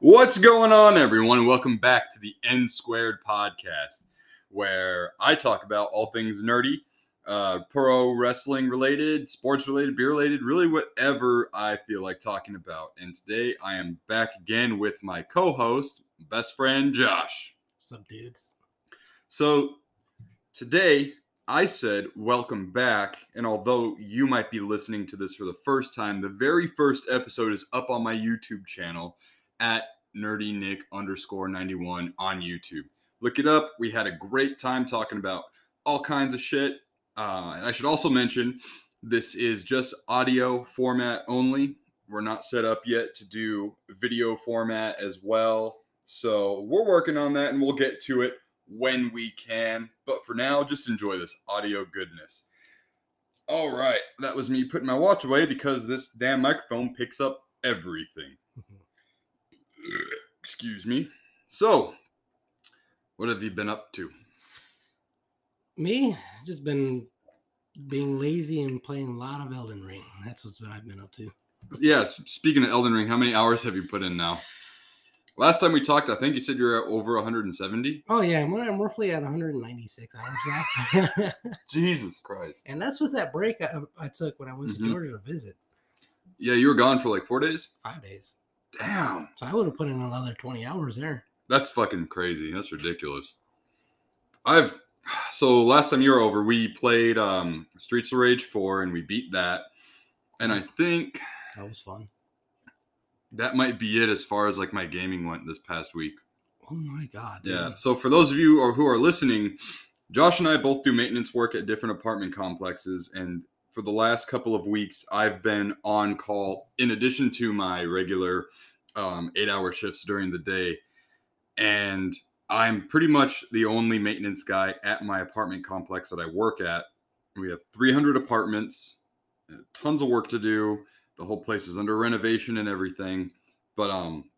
What's going on, everyone? Welcome back to the N Squared podcast, where I talk about all things nerdy, uh, pro wrestling related, sports related, beer related, really whatever I feel like talking about. And today I am back again with my co host, best friend Josh. What's up, dudes? So today I said, Welcome back. And although you might be listening to this for the first time, the very first episode is up on my YouTube channel at nerdy nick underscore 91 on YouTube. Look it up. We had a great time talking about all kinds of shit. Uh, and I should also mention this is just audio format only. We're not set up yet to do video format as well. So we're working on that and we'll get to it when we can. But for now, just enjoy this audio goodness. All right, that was me putting my watch away because this damn microphone picks up everything. Excuse me. So, what have you been up to? Me, just been being lazy and playing a lot of Elden Ring. That's what I've been up to. Yes, speaking of Elden Ring, how many hours have you put in now? Last time we talked, I think you said you're at over 170. Oh yeah, I'm, I'm roughly at 196 hours now, Jesus Christ. and that's with that break I, I took when I went Mhm. to Georgia to visit. Yeah, you were gone for like four days? Five days, Damn. so I would have put in another 20 hours there. That's fucking crazy. That's ridiculous. I've so last time you were over, we played um Streets of Rage 4 and we beat that. And I think That was fun. that might be it as far as like my gaming went this past week. Oh my god. Yeah. So for those of you or who are listening, Josh and I both do maintenance work at different apartment complexes, and for the last couple of weeks, I've been on call in addition to my regular um, eight-hour shifts during the day, and I'm pretty much the only maintenance guy at my apartment complex that I work at. We have 300 apartments, uh, tons of work to do. The whole place is under renovation and everything, but um,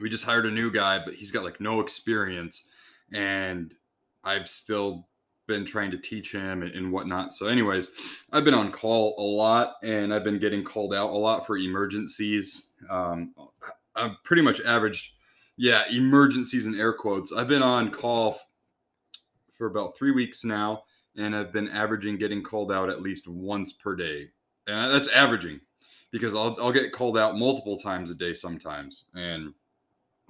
we just hired a new guy, but he's got like no experience, and I've still been trying to teach him and, and whatnot. So, anyways, I've been on call a lot, and I've been getting called out a lot for emergencies. Um, I've pretty much averaged, yeah, emergencies in air quotes. I've been on call f- for about three weeks now, and I've been averaging getting called out at least once per day, and that's averaging because I'll I'll get called out multiple times a day sometimes, and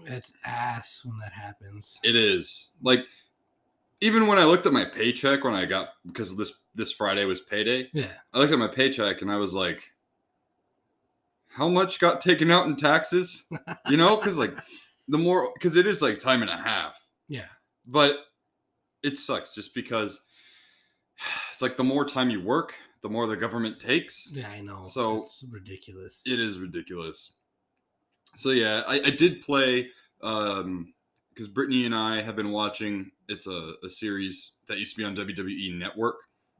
It's ass when that happens. it is like even when I looked at my paycheck when I got because this this Friday was payday, Yeah. I looked at my paycheck and I was like, how much got taken out in taxes? You know, because like the more because it is like time and a half, Yeah. but it sucks just because it's like the more time you work, the more the government takes. Yeah, I know. So- it's ridiculous. It is ridiculous. So yeah, I, I did play um because Brittany and I have been watching. It's a, a series that used to be on WWE Network,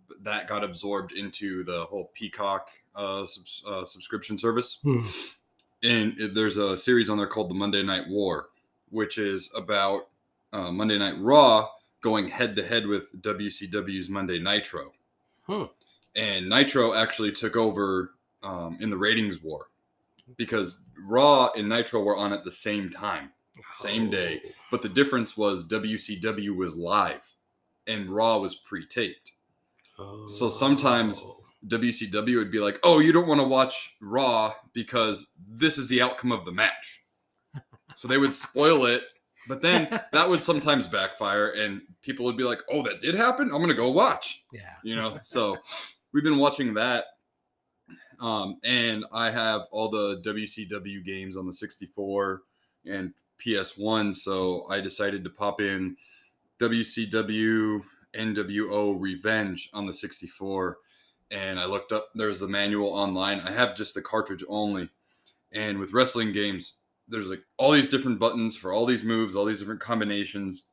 but that got absorbed into the whole Peacock uh, subs, uh, subscription service. Hmm. And it- there's a series on there called the Monday Night War, which is about uh, Monday Night Raw going head to head with WCW's Monday Nitro Hmm. and Nitro actually took over um, in the ratings war because Raw and Nitro were on at the same time, Same day. but the difference was WCW was live and Raw was pre-taped. Oh. So sometimes- WCW would be like, "Oh, you don't want to watch Raw because this is the outcome of the match," so they would spoil it. But then that would sometimes backfire, and people would be like, "Oh, that did happen. I'm gonna go watch." Yeah. you know so we've been watching that um and i have all the wcw games on the 64 and ps1 so i decided to pop in wcw nwo revenge on the 64 and i looked up there's the manual online i have just the cartridge only and with wrestling games there's like all these different buttons for all these moves all these different combinations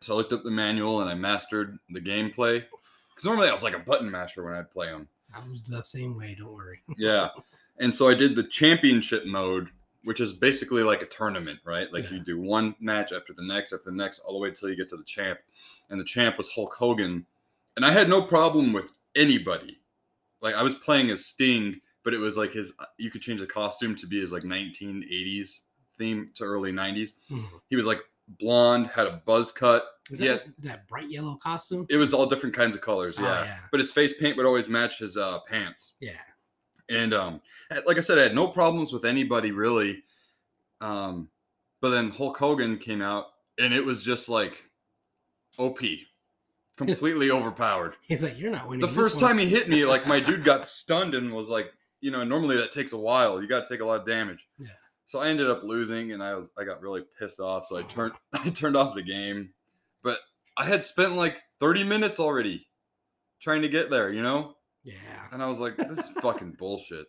so i looked up the manual and i mastered the gameplay because normally I was like a button masher when I'd play them. I was the same way. Don't worry. Yeah. and so I did the championship mode, which is basically like a tournament, right? Like you do one match after the next, after the next, all the way till you get to the champ. And the champ was Hulk Hogan. And I had no problem with anybody. Like I was playing as Sting, but it was like his, you could change the costume to be his like 1980s theme to early '90s. Mhm. He was like blonde, had a buzz cut. Is Yeah. that that bright yellow costume? It was all different kinds of colors. Oh, Yeah. yeah. But his face paint would always match his uh, pants. Yeah. And um, like I said, I had no problems with anybody really. Um, but then Hulk Hogan came out, and it was just like OP, completely overpowered. He's like, you're not winning. The first one." time he hit me, like my dude got stunned and was like, you know, normally that takes a while. You got to take a lot of damage. Yeah. So I ended up losing, and I was I got really pissed off. So I turned I turned off the game, but I had spent like 30 minutes already trying to get there, you know. Yeah. And I was like, this is fucking bullshit.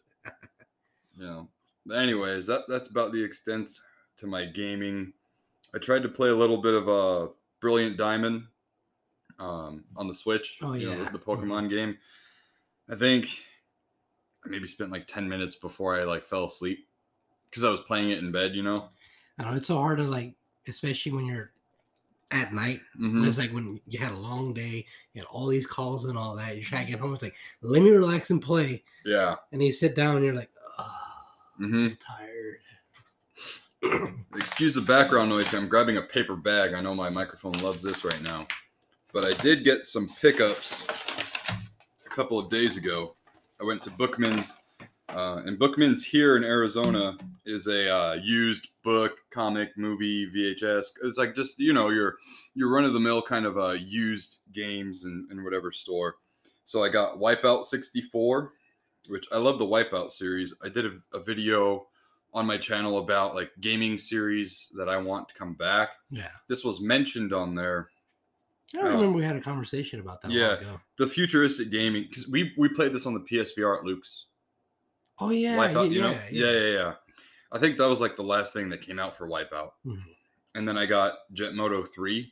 You know. Anyways, that that's about the extent to my gaming. I tried to play a little bit of a Brilliant Diamond um, on the Switch. Oh, you know, yeah. the, the Pokemon game. I think I maybe spent like 10 minutes before I like fell asleep because I was playing it in bed, you know. I know it's so hard to like, especially when you're at night. Mhm. It's like when you had a long day, you had all these calls and all that. You're trying to get home. It's like, let me relax and play. Yeah. And you sit down and you're like, oh, I'm hmm so tired. Excuse the background noise. I'm grabbing a paper bag. I know my microphone loves this right now. But I did get some pickups a couple of days ago. I went to Bookman's, uh, and Bookman's here in Arizona is a uh, used book, comic, movie, VHS. It's like just you know your your run of the mill kind of uh, used games and, and whatever store. So I got Wipeout 64, which I love the Wipeout series. I did a, a video on my channel about like gaming series that I want to come back. Yeah. This was mentioned on there. I Oh. remember we had a conversation about that a Yeah. while ago. The futuristic gaming because we we played this on the PSVR at Luke's. Oh, yeah. Wipeout, yeah, you know? yeah, Yeah, yeah, yeah. I think that was like the last thing that came out for Wipeout. Mhm. And then I got Jet Moto 3,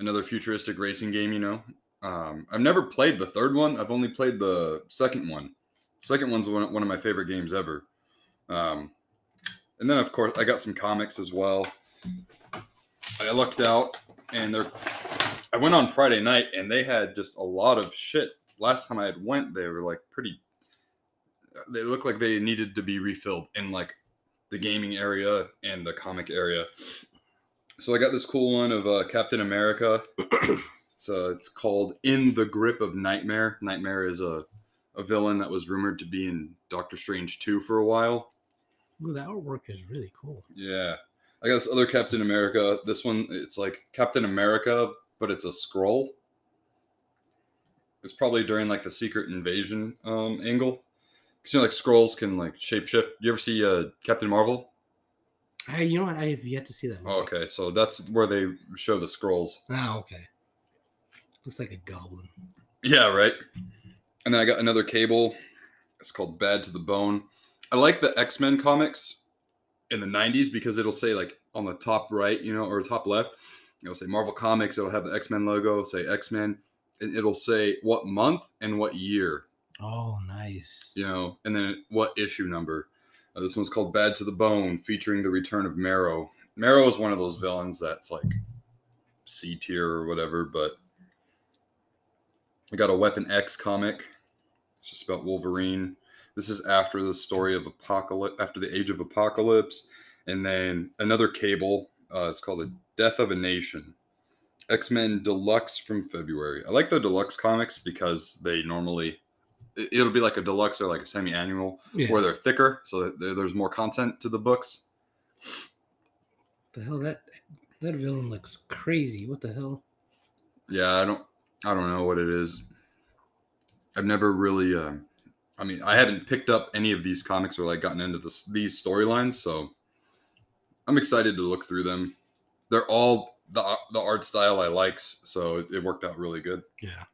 another futuristic racing game, you know. Um, I've never played the third one. I've only played the second one. Second one's one, one of my favorite games ever. Um, and then, of course, I got some comics as well. I looked out and they're. I went on Friday night and they had just a lot of shit. Last time I had went, they were like pretty. They looked like they needed to be refilled in like the gaming area and the comic area. So I got this cool one of uh, Captain America. so it's called "In the Grip of Nightmare." Nightmare is a a villain that was rumored to be in Doctor Strange two for a while. Ooh, that artwork is really cool. Yeah. I got this other Captain America. This one, it's like Captain America, but it's a Skrull. It's probably during like the Secret Invasion um, angle. You know, like Skrulls can like shapeshift. You ever see uh, Captain Marvel? Hey, you know what? I have yet to see that. Oh, okay, so that's where they show the Skrulls. Oh, okay. Looks like a goblin. Yeah, right. And then I got another cable. It's called Bad to the Bone. I like the X Men comics in the 90s because it'll say, like, on the top right, you know, or top left, it'll say Marvel Comics. It'll have the X Men logo, say X Men. And it'll say what month and what year, Oh, nice. you know, and then what issue number. Uh, this one's called Bad to the Bone, featuring the return of Marrow. Marrow is one of those villains that's like C tier or whatever, but I got a Weapon X comic. It's just about Wolverine. This is after the story of Apocalypse, after the Age of Apocalypse, and then another cable. Uh, it's called The Death of a Nation. X Men Deluxe from February. I like the deluxe comics because they normally it'll be like a deluxe or like a semi-annual Yeah. where they're thicker, so that there's more content to the books. the hell that that villain looks crazy. What the hell? Yeah, I don't, I don't know what it is. I've never really, um, I mean, I haven't picked up any of these comics or like gotten into this these storylines, so I'm excited to look through them. They're all the the art style I likes, so it, it worked out really good. Yeah.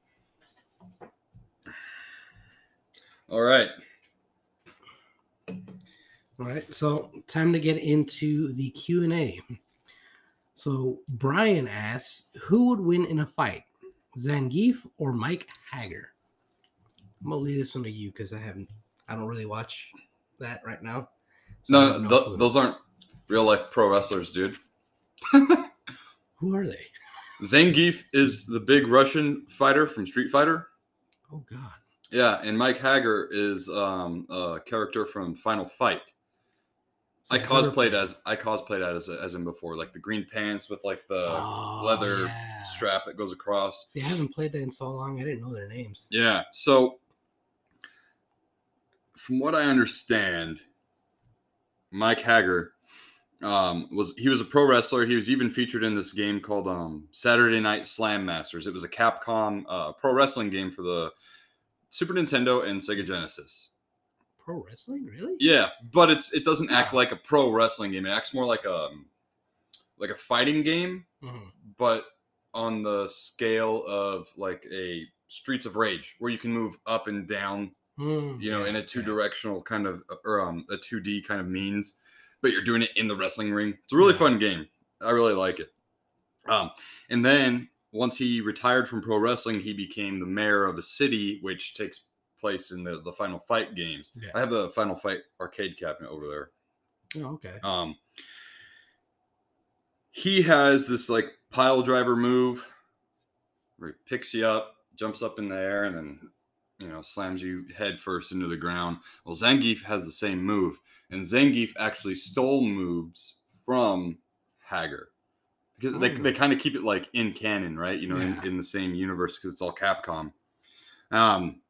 All right, All right. So time to get into the Q and A. So Brian asks, who would win in a fight, Zangief or Mike Haggar? I'm gonna leave this one to you because I haven't, I don't really watch that right now. So no, no th- those aren't real life pro wrestlers, dude. who are they? Zangief is the big Russian fighter from Street Fighter. Oh God. Yeah, and Mike Haggar is um, a character from Final Fight. I cosplayed played. as I cosplayed as as him before, like the green pants with like the Oh, leather yeah. strap that goes across. See, I haven't played that in so long. I didn't know their names. Yeah. So, from what I understand, Mike Hager um, was he was a pro wrestler. He was even featured in this game called um, Saturday Night Slam Masters. It was a Capcom uh, pro wrestling game for the Super Nintendo and Sega Genesis. Pro wrestling, really? Yeah, but it's it doesn't act like a pro wrestling game. It acts more like a like a fighting game, Mhm. but on the scale of like a Streets of Rage, where you can move up and down Mm, you know, yeah, in a two directional kind of or um a two D kind of means, but you're doing it in the wrestling ring. It's a really Yeah. fun game. I really like it. Um, and then once he retired from pro wrestling, he became the mayor of a city, which takes place in the the Final Fight games. Yeah. I have the Final Fight arcade cabinet over there. Oh, okay. Um, he has this like pile driver move where he picks you up, jumps up in the air, and then you know slams you head first into the ground. Well, Zangief has the same move, and Zangief actually stole moves from Haggar because they, Hmm. they kind of keep it like in canon, right? You know, Yeah. in, in the same universe because it's all Capcom. Um,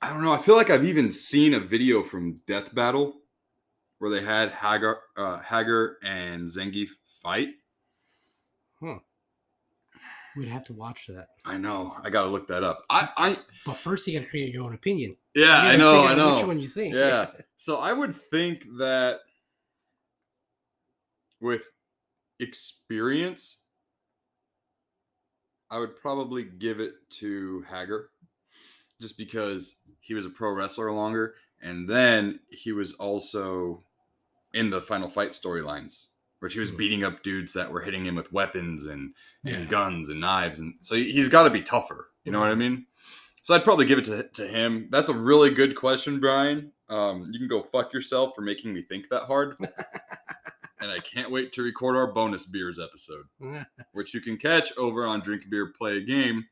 I don't know. I feel like I've even seen a video from Death Battle where they had Hagar, uh, Haggar and Zangief fight. Huh. We'd have to watch that. I know. I gotta look that up. I, I But first, you got to create your own opinion. yeah, I know, I know. Which one you think? Yeah. So I would think that with experience, I would probably give it to Haggar just because he was a pro wrestler longer. And then he was also in the final fight storylines where he was Mhm. beating up dudes that were hitting him with weapons and, and Yeah. guns and knives. And so he- he's got to be tougher. You know what I mean? So I'd probably give it to, to him. That's a really good question, Brian. Um, you can go fuck yourself for making me think that hard. and I can't wait to record our bonus beers episode, which you can catch over on Drink a Beer Play a Game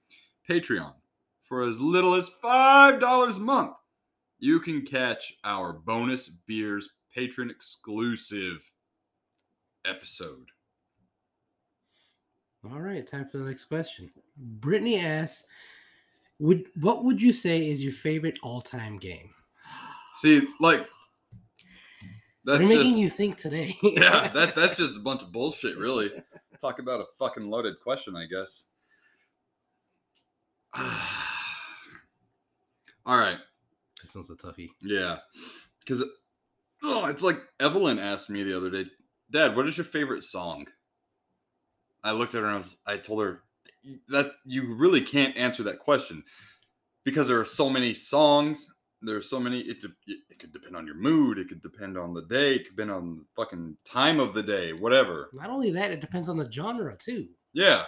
Patreon for as little as five dollars a month. You can catch our bonus beers patron exclusive episode. All right, time for the next question. Brittany asks, "Would what would you say is your favorite all-time game?" See, like that's They're making just you think today. yeah, that that's just a bunch of bullshit, really. Talk about a fucking loaded question, I guess. All right, this one's a toughie. yeah, because oh, it's like Evelyn asked me the other day, Dad, what is your favorite song? I looked at her and I, was, I told her that you really can't answer that question because there are so many songs. There are so many. It, de- it could depend on your mood. It could depend on the day. It could depend on the fucking time of the day. Whatever. Not only that, it depends on the genre too. Yeah.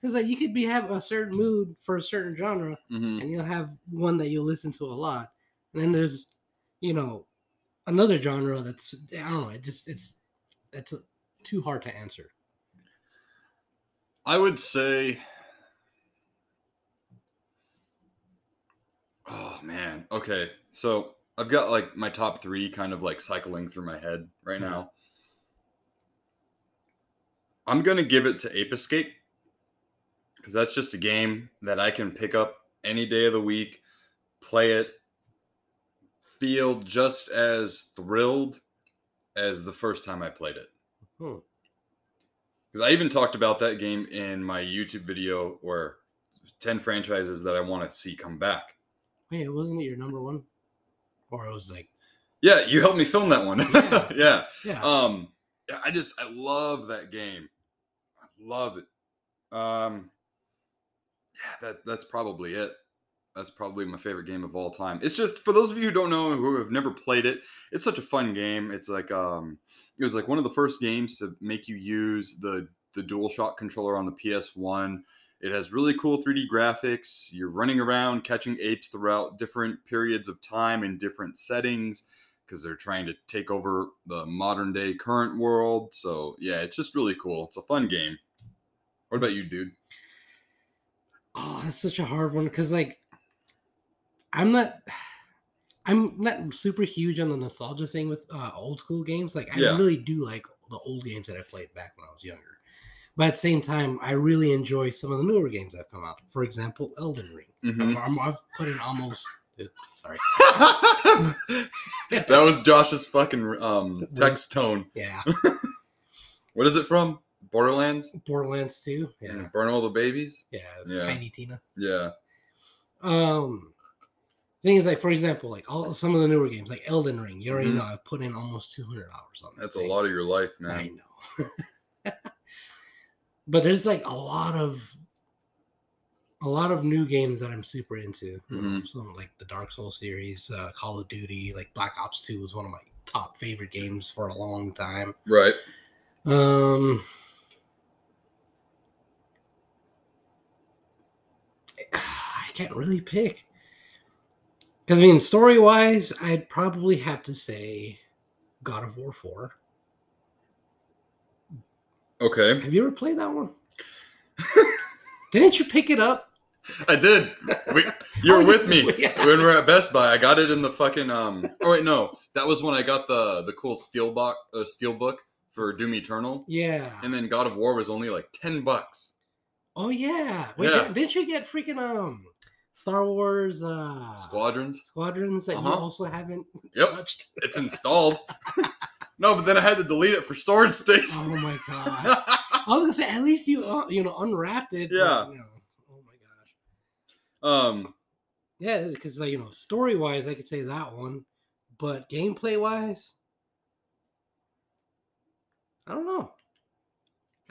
Because like you could be have a certain mood for a certain genre, hmm and you'll have one that you'll listen to a lot, and then there's, you know, another genre that's I don't know. It just it's it's too hard to answer. I would say. Oh man. Okay. So I've got like my top three kind of like cycling through my head right Yeah. now. I'm gonna give it to Ape Escape because that's just a game that I can pick up any day of the week, play it, feel just as thrilled as the first time I played it. Hmm. Because I even talked about that game in my YouTube video where 10 franchises that I want to see come back. Wait, wasn't it your number one? Or it was like, Yeah, you helped me film that one. Yeah. yeah. yeah, Um yeah, I just I love that game. I love it. Um yeah, that that's probably it. That's probably my favorite game of all time. It's just for those of you who don't know who have never played it, it's such a fun game. It's like um it was like one of the first games to make you use the the DualShock controller on the PS1. It has really cool 3D graphics. You're running around catching apes throughout different periods of time in different settings because they're trying to take over the modern day current world. So yeah, it's just really cool. It's a fun game. What about you, dude? oh, that's such a hard one because like, I'm not. I'm not super huge on the nostalgia thing with uh, old school games. Like I Yeah. really do like the old games that I played back when I was younger. But at the same time, I really enjoy some of the newer games that have come out. For example, Elden Ring. Mhm. I'm, I've put in almost. uh, Sorry. that was Josh's fucking um, text tone. Yeah. What is it from? Borderlands? Borderlands 2. Yeah. Burn all the babies? Yeah. It was Yeah. Tiny Tina. Yeah. Um, thing is, like for example, like all some of the newer games, like Elden Ring. You already Mhm. know I've put in almost two hundred hours on that. That's a lot of your life, man. I know. but there's like a lot of a lot of new games that I'm super into. Mhm. Some like the Dark Souls series, uh, Call of Duty, like Black Ops Two was one of my top favorite games for a long time. Right. Um, I can't really pick. Because I mean, story wise, I'd probably have to say God of War Four. Okay. Have you ever played that one? Didn't you pick it up? I did. We, you were Oh, with me yeah. when we were at Best Buy. I got it in the fucking um. Oh wait, no, that was when I got the the cool steel box, uh, steel book for Doom Eternal, Yeah. and then God of War was only like ten bucks. oh yeah. Wait, Yeah. Did, didn't you get freaking um Star Wars uh Squadrons. squadrons that you Uh-huh. also haven't Yep, touched? it's installed. no, but then I had to delete it for storage space. Oh my god. I was gonna say at least you uh, you know unwrapped it. but, Yeah. you know, oh my gosh. um. Yeah, because like you know, story wise, I could say that one, but gameplay wise, I don't know.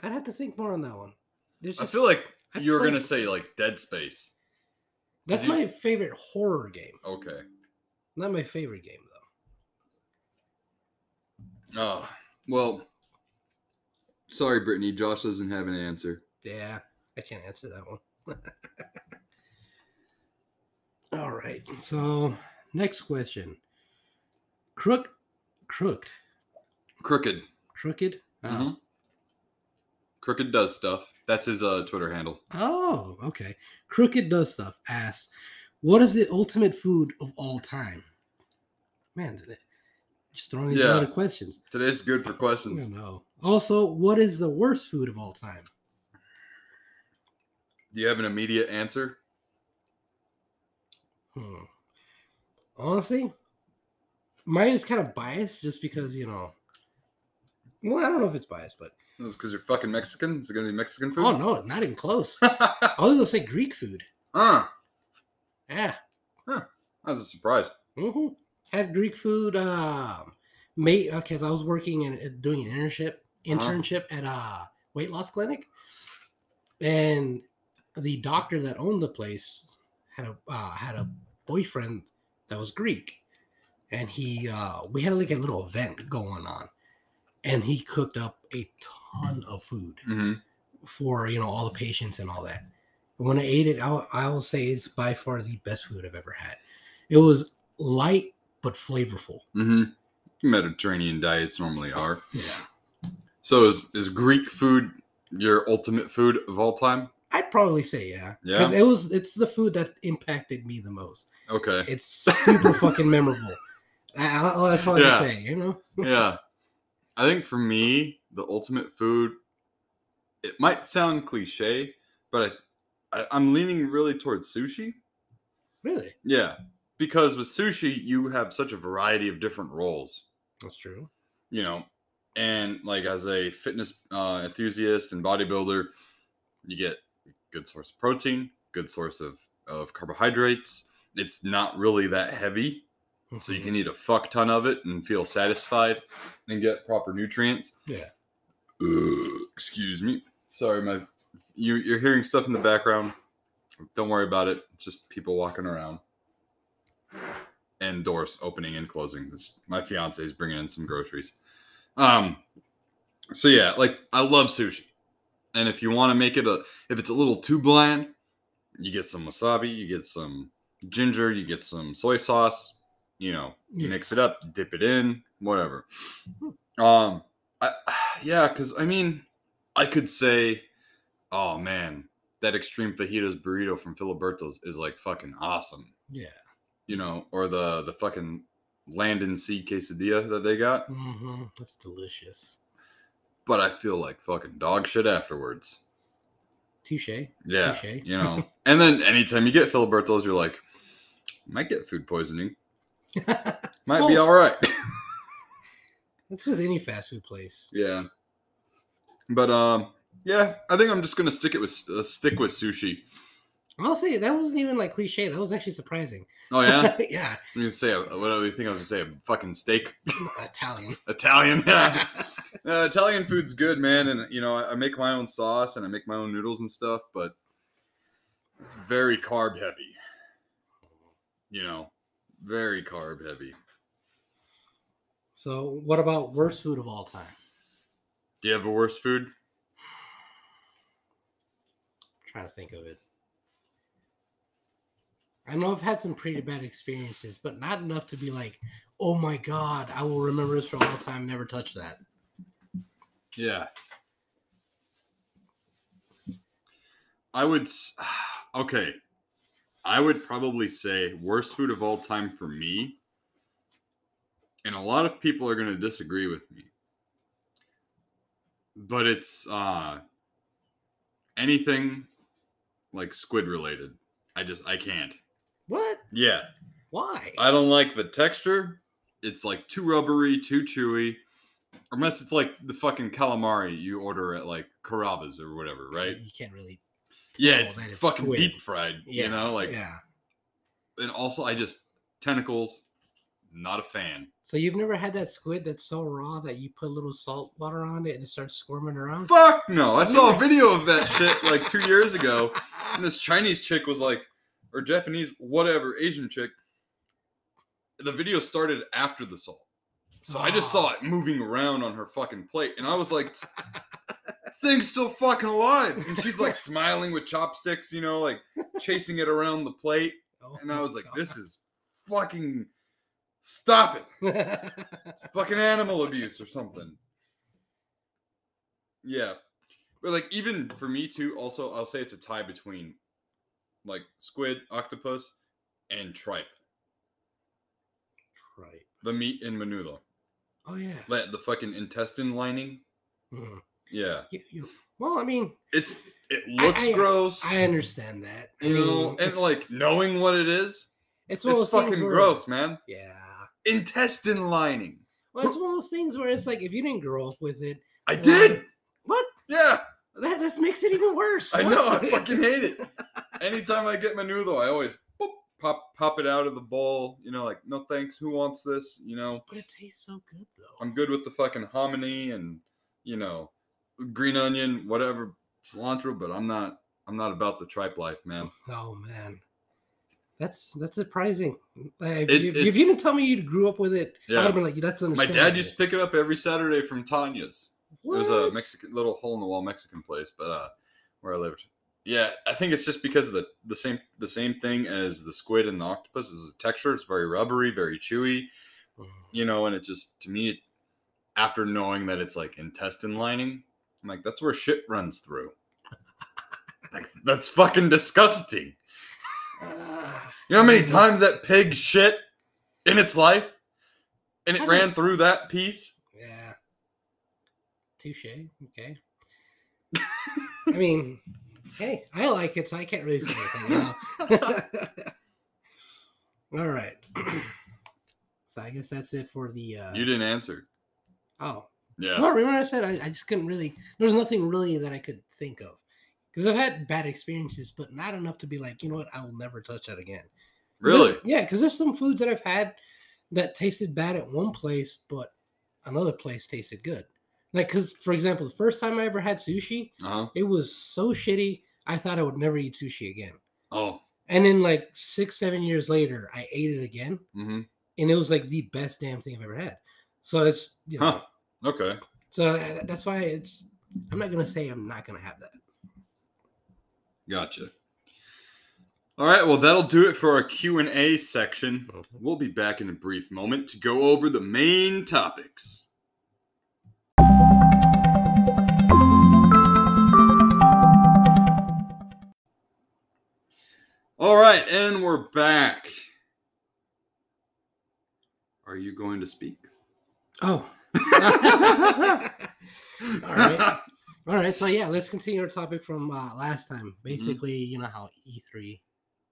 I'd have to think more on that one. There's I feel like I you were played- gonna say like Dead Space. that's you- my favorite horror game. Okay. Not my favorite game. Oh well. Sorry, Brittany. Josh doesn't have an answer. Yeah, I can't answer that one. All right. So next question. Crook, crooked, Crooked. crooked. Oh. Mhm. Crooked does stuff. That's his uh, Twitter handle. Oh, okay. Crooked does stuff. Asks, what is the ultimate food of all time? Man, th- just throwing these Yeah. of questions. Today's good for I questions. don't know. Also, what is the worst food of all time? Do you have an immediate answer? Hmm. Honestly, mine is kind of biased just because you know. Well, I don't know if it's biased, but It's because you're fucking Mexican. Is it gonna be Mexican food? oh no, not even close. I was gonna say Greek food. Ah, Yeah. that was a surprise. hmm Had Greek food. Um, mate, because I was working and uh, doing an internship Uh-huh. internship at a weight loss clinic, and the doctor that owned the place had a uh, had a boyfriend that was Greek, and he uh, we had like a little event going on, and he cooked up a ton of food hmm for you know all the patients and all that. When I ate it, I, I will say it's by far the best food I've ever had. It was light but flavorful. hmm Mediterranean diets normally are. Yeah, So is is Greek food your ultimate food of all time? I'd probably say yeah. Yeah? because it was it's the food that impacted me the most. Okay. It's super fucking memorable. I, I- that's all I Yeah. can say. You know. yeah. I think for me, the ultimate food, it might sound cliche, but I, I, I'm leaning really towards sushi. Really, Yeah. Because with sushi, you have such a variety of different rolls, that's true. you know, and like as a fitness uh, enthusiast and bodybuilder, you get good source of protein, good source of, of carbohydrates. It's not really that heavy, so you can eat a fuck ton of it and feel satisfied and get proper nutrients. Yeah. Excuse me. Sorry, my you you're hearing stuff in the background. Don't worry about it. It's just people walking around and doors opening and closing. This my fiance is bringing in some groceries. Um. So yeah, like I love sushi, and if you want to make it a, if it's a little too bland, you get some wasabi, you get some ginger, you get some soy sauce. You know, you Yeah. mix it up, dip it in, whatever. Um, I yeah, because I mean, I could say, oh man, that extreme fajitas burrito from Filiberto's is like fucking awesome. Yeah. You know, or the the fucking land and sea quesadilla that they got. hmm That's delicious. But I feel like fucking dog shit afterwards. Touche. Yeah, Touche. you know. and then anytime you get Filiberto's, you're like, might get food poisoning. Might be all right. That's with any fast food place. yeah. But um, yeah, I think I'm just gonna stick it with uh, stick with sushi. I'll say that wasn't even like cliche. That was actually surprising. Oh yeah. yeah. I'm gonna say what do you think I was gonna say? A fucking steak, Italian. Italian. Yeah, uh, Italian food's good, man. And you know, I, I make my own sauce and I make my own noodles and stuff, but it's very carb heavy. You know, very carb heavy. so, what about worst food of all time? Do you have a worst food? trying to think of it. I know I've had some pretty bad experiences, but not enough to be like, oh my god, I will remember this for all time, never touch that. Yeah. I would. Okay. I would probably say worst food of all time for me. And a lot of people are going to disagree with me. But it's uh anything like squid related. I just I can't. What? Yeah. Why? I don't like the texture. It's like too rubbery, too chewy. Unless it's like the fucking calamari you order at like Carrabba's or whatever, right? You can't really. Yeah, tell it's fucking squid. deep fried. Yeah. You know, like yeah. and also I just tentacles, not a fan. So you've never had that squid that's so raw that you put a little salt water on it and it starts squirming around? Fuck no. I saw a video of that shit like two years ago. And this Chinese chick was like, or Japanese, whatever, Asian chick. The video started after the salt. So I just saw ah. it moving around on her fucking plate. And I was like, thing's still fucking alive. And she's like smiling with chopsticks, you know, like chasing it around the plate. Oh And I was like, God. this is fucking stop it. fucking animal abuse or something. Yeah. But like even for me too, also I'll say it's a tie between like squid, octopus, and tripe. right. The meat in menudo. Oh yeah. Like the fucking intestine lining. Mhm. Yeah. You- you- well, I mean, It's it looks I- gross. I understand that. I you mean, know, and like knowing what it is, it's one of it's those things fucking where- gross, man. Yeah. Intestine lining. Well, it's one of those things where it's like if you didn't grow up with it, I did. what? Yeah. That that makes it even worse. I know, I fucking hate it. Anytime I get menudo, I always boop, pop pop it out of the bowl. You know, like no thanks. Who wants this? You know, But it tastes so good though. I'm good with the fucking hominy and you know, green onion, whatever, cilantro. But I'm not. I'm not about the tripe life, man. Oh man, that's that's surprising. If, It- you, if you didn't tell me you'd grew up with it, I'd have been like, "That's My dad used to pick it up every Saturday from Tanya's. It was a Mexican little hole in the wall Mexican place, but uh, where I lived. Yeah, I think it's just because of the the same the same thing as the squid and the octopus is the texture. It's very rubbery, very chewy. You know, and it just to me, after knowing that it's like intestine lining, I'm like, that's where shit runs through. like, that's fucking disgusting. You know how many times that pig shit in its life, and it How ran does- through that piece. yeah. Touche. Okay. I mean, hey, I like it, so I can't really say anything now. All right. so I guess that's it for the. Uh, You didn't answer. oh, Yeah. Well, remember I said I, I just couldn't really. There was nothing really that I could think of because I've had bad experiences, but not enough to be like, you know what, I will never touch that again. Really? Yeah, because there's some foods that I've had that tasted bad at one place, but another place tasted good. Like, because for example, the first time I ever had sushi, Uh huh. it was so shitty. I thought I would never eat sushi again. Oh. And then, like six, seven years later, I ate it again, Mm-hmm. and it was like the best damn thing I've ever had. So it's you know, Huh. Okay. so uh, that's why it's. I'm not gonna say I'm not gonna have that. Gotcha. All right. Well, that'll do it for our Q and A section. We'll be back in a brief moment to go over the main topics. All right, and we're back. are you going to speak? Oh. All right. All right. So yeah, let's continue our topic from uh, last time. Basically, you know how E3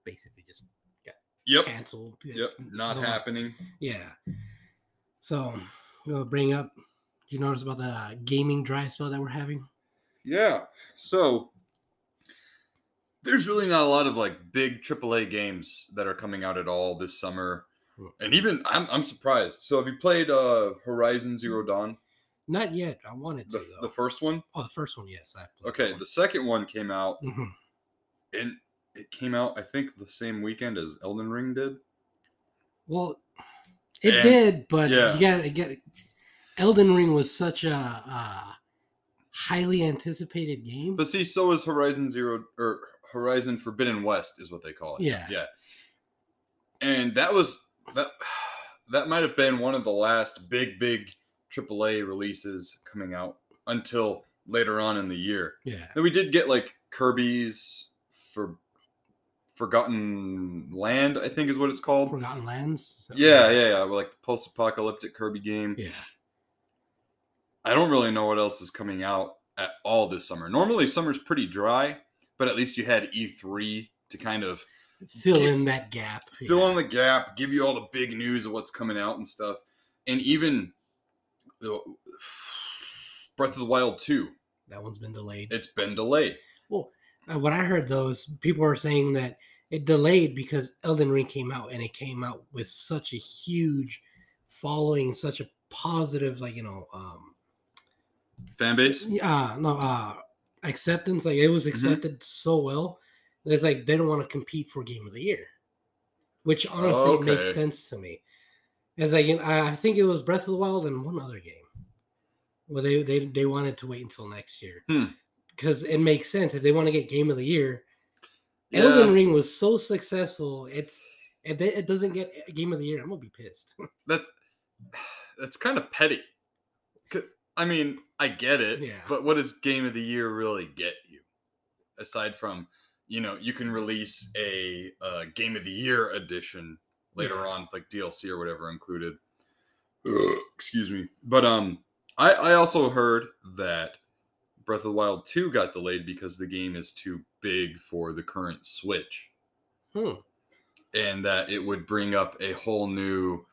basically just got Yep. canceled. Yep. Not happening. Yeah. So we'll bring up. Do you notice about the gaming dry spell that we're having? Yeah. So there's really not a lot of like big AAA games that are coming out at all this summer. And even I'm I'm surprised. So have you played uh Horizon Zero Dawn? Not yet. I wanted to The, though. the first one? oh, the first one, yes. I played Okay, the second one came out. Mhm. and it came out I think the same weekend as Elden Ring did. Well, it And- did, but yeah. you gotta get. Elden Ring was such a uh, highly anticipated game. But see, so is Horizon Zero or Horizon Forbidden West is what they call it. Yeah. Yeah. And that was that that might have been one of the last big, big AAA releases coming out until later on in the year. yeah, Then we did get like Kirby's for Forgotten Land, I think is what it's called. Forgotten Lands. Yeah, yeah, yeah. Like the post-apocalyptic Kirby game. yeah. I don't really know what else is coming out at all this summer. Normally, summer's pretty dry, but at least you had E3 to kind of Fill Get- in that gap. fill yeah. in the gap, give you all the big news of what's coming out and stuff. And even the Breath of the Wild 2, That one's been delayed. it's been delayed. Well, what I heard though is people are saying that it delayed because Elden Ring came out and it came out with such a huge following, such a positive, like you know, um, Fan base? yeah, no, uh, acceptance. Like it was accepted so well. It's like they don't want to compete for Game of the Year, which honestly Okay. makes sense to me. It's like you know, I think it was Breath of the Wild and one other game. Well, they they they wanted to wait until next year Hmm. because it makes sense if they want to get Game of the Year. Yeah. Elden Ring was so successful. It's if they, it doesn't get Game of the Year, I'm gonna be pissed. That's that's kind of petty. Cause I mean, I get it, Yeah. but what does Game of the Year really get you? Aside from, you know, you can release a uh, Game of the Year edition later Yeah. on, like DLC or whatever included. Excuse me, but um, I I also heard that Breath of the Wild two got delayed because the game is too big for the current Switch Hmm. and that it would bring up a whole new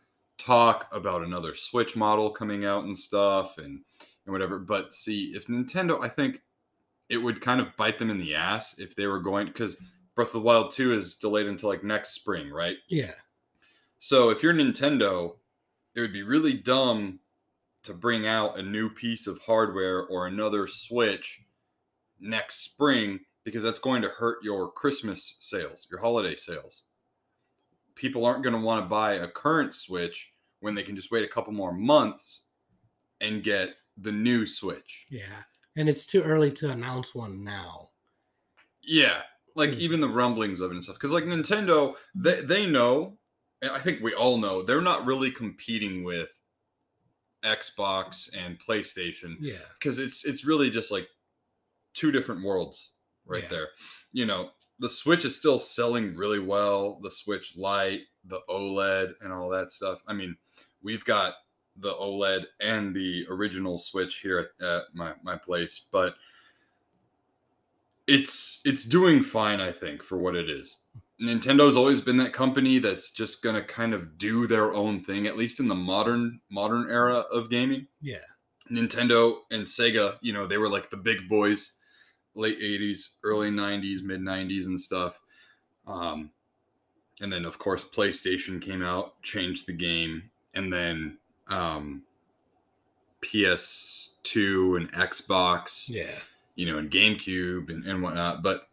talk about another Switch model coming out and stuff and and whatever. But see, if Nintendo, I think it would kind of bite them in the ass if they were going because Breath of the Wild 2 is delayed until like next spring, right? Yeah, So if you're Nintendo, it would be really dumb to bring out a new piece of hardware or another Switch next spring because that's going to hurt your Christmas sales, your holiday sales. People aren't going to want to buy a current Switch when they can just wait a couple more months and get the new Switch. yeah, and it's too early to announce one now. Yeah, like Hmm. even the rumblings of it and stuff. Because like Nintendo, they they know, I think we all know, they're not really competing with Xbox and PlayStation Yeah, because it's it's really just like two different worlds right Yeah. there. You know, the Switch is still selling really well. The Switch Lite, the OLED, and all that stuff. I mean, we've got the OLED and the original Switch here at, at my my place, but it's it's doing fine, I think, for what it is. Nintendo's always been that company that's just gonna kind of do their own thing, at least in the modern modern era of gaming. yeah, Nintendo and Sega, you know, they were like the big boys, late 80s, early 90s, mid 90s, and stuff. Um, and then, of course, PlayStation came out, changed the game, and then um, PS2 and Xbox, yeah, you know, and GameCube and, and whatnot. But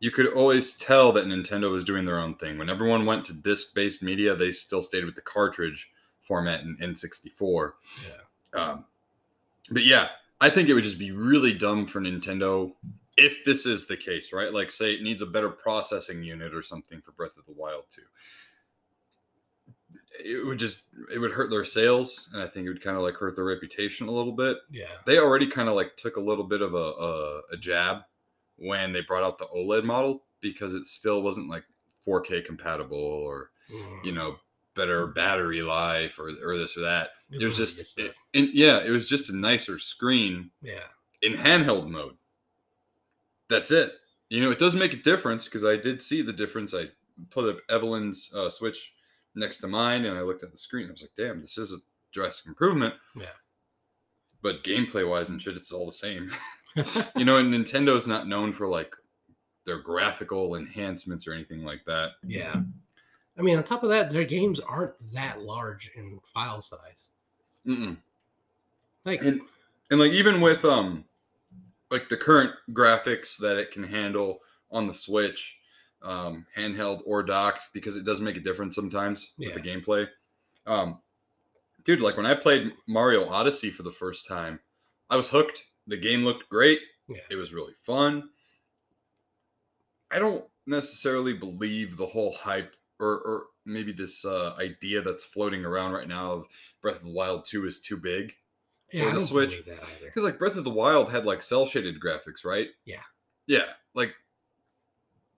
you could always tell that Nintendo was doing their own thing. When everyone went to disc based media, they still stayed with the cartridge format in N64. yeah. Um, but yeah, I think it would just be really dumb for Nintendo if this is the case, right? Like, say it needs a better processing unit or something for Breath of the Wild 2. It would just it would hurt their sales, and I think it would kind of like hurt their reputation a little bit. yeah. They already kind of like took a little bit of a, a a jab when they brought out the OLED model because it still wasn't like 4K compatible or Mm. you know better battery life or or this or that. It's It was just it, and yeah, it was just a nicer screen yeah. in handheld mode. That's it. You know, it does make a difference because I did see the difference. I put up Evelyn's uh, Switch next to mine, and I looked at the screen. I was like, "Damn, this is a drastic improvement." Yeah. But gameplay wise and shit, it's all the same. you know, and Nintendo's not known for like their graphical enhancements or anything like that. yeah. I mean, on top of that, their games aren't that large in file size. Mm-mm. Like, and and like even with um like the current graphics that it can handle on the switch um handheld or docked because it does make a difference sometimes with the gameplay um dude like when i played mario odyssey for the first time i was hooked the game looked great yeah. it was really fun i don't necessarily believe the whole hype or or maybe this uh idea that's floating around right now of breath of the wild 2 is too big yeah, or I the don't Switch. believe that either. because like Breath of the Wild had like cel shaded graphics, right? Yeah. Yeah. Like,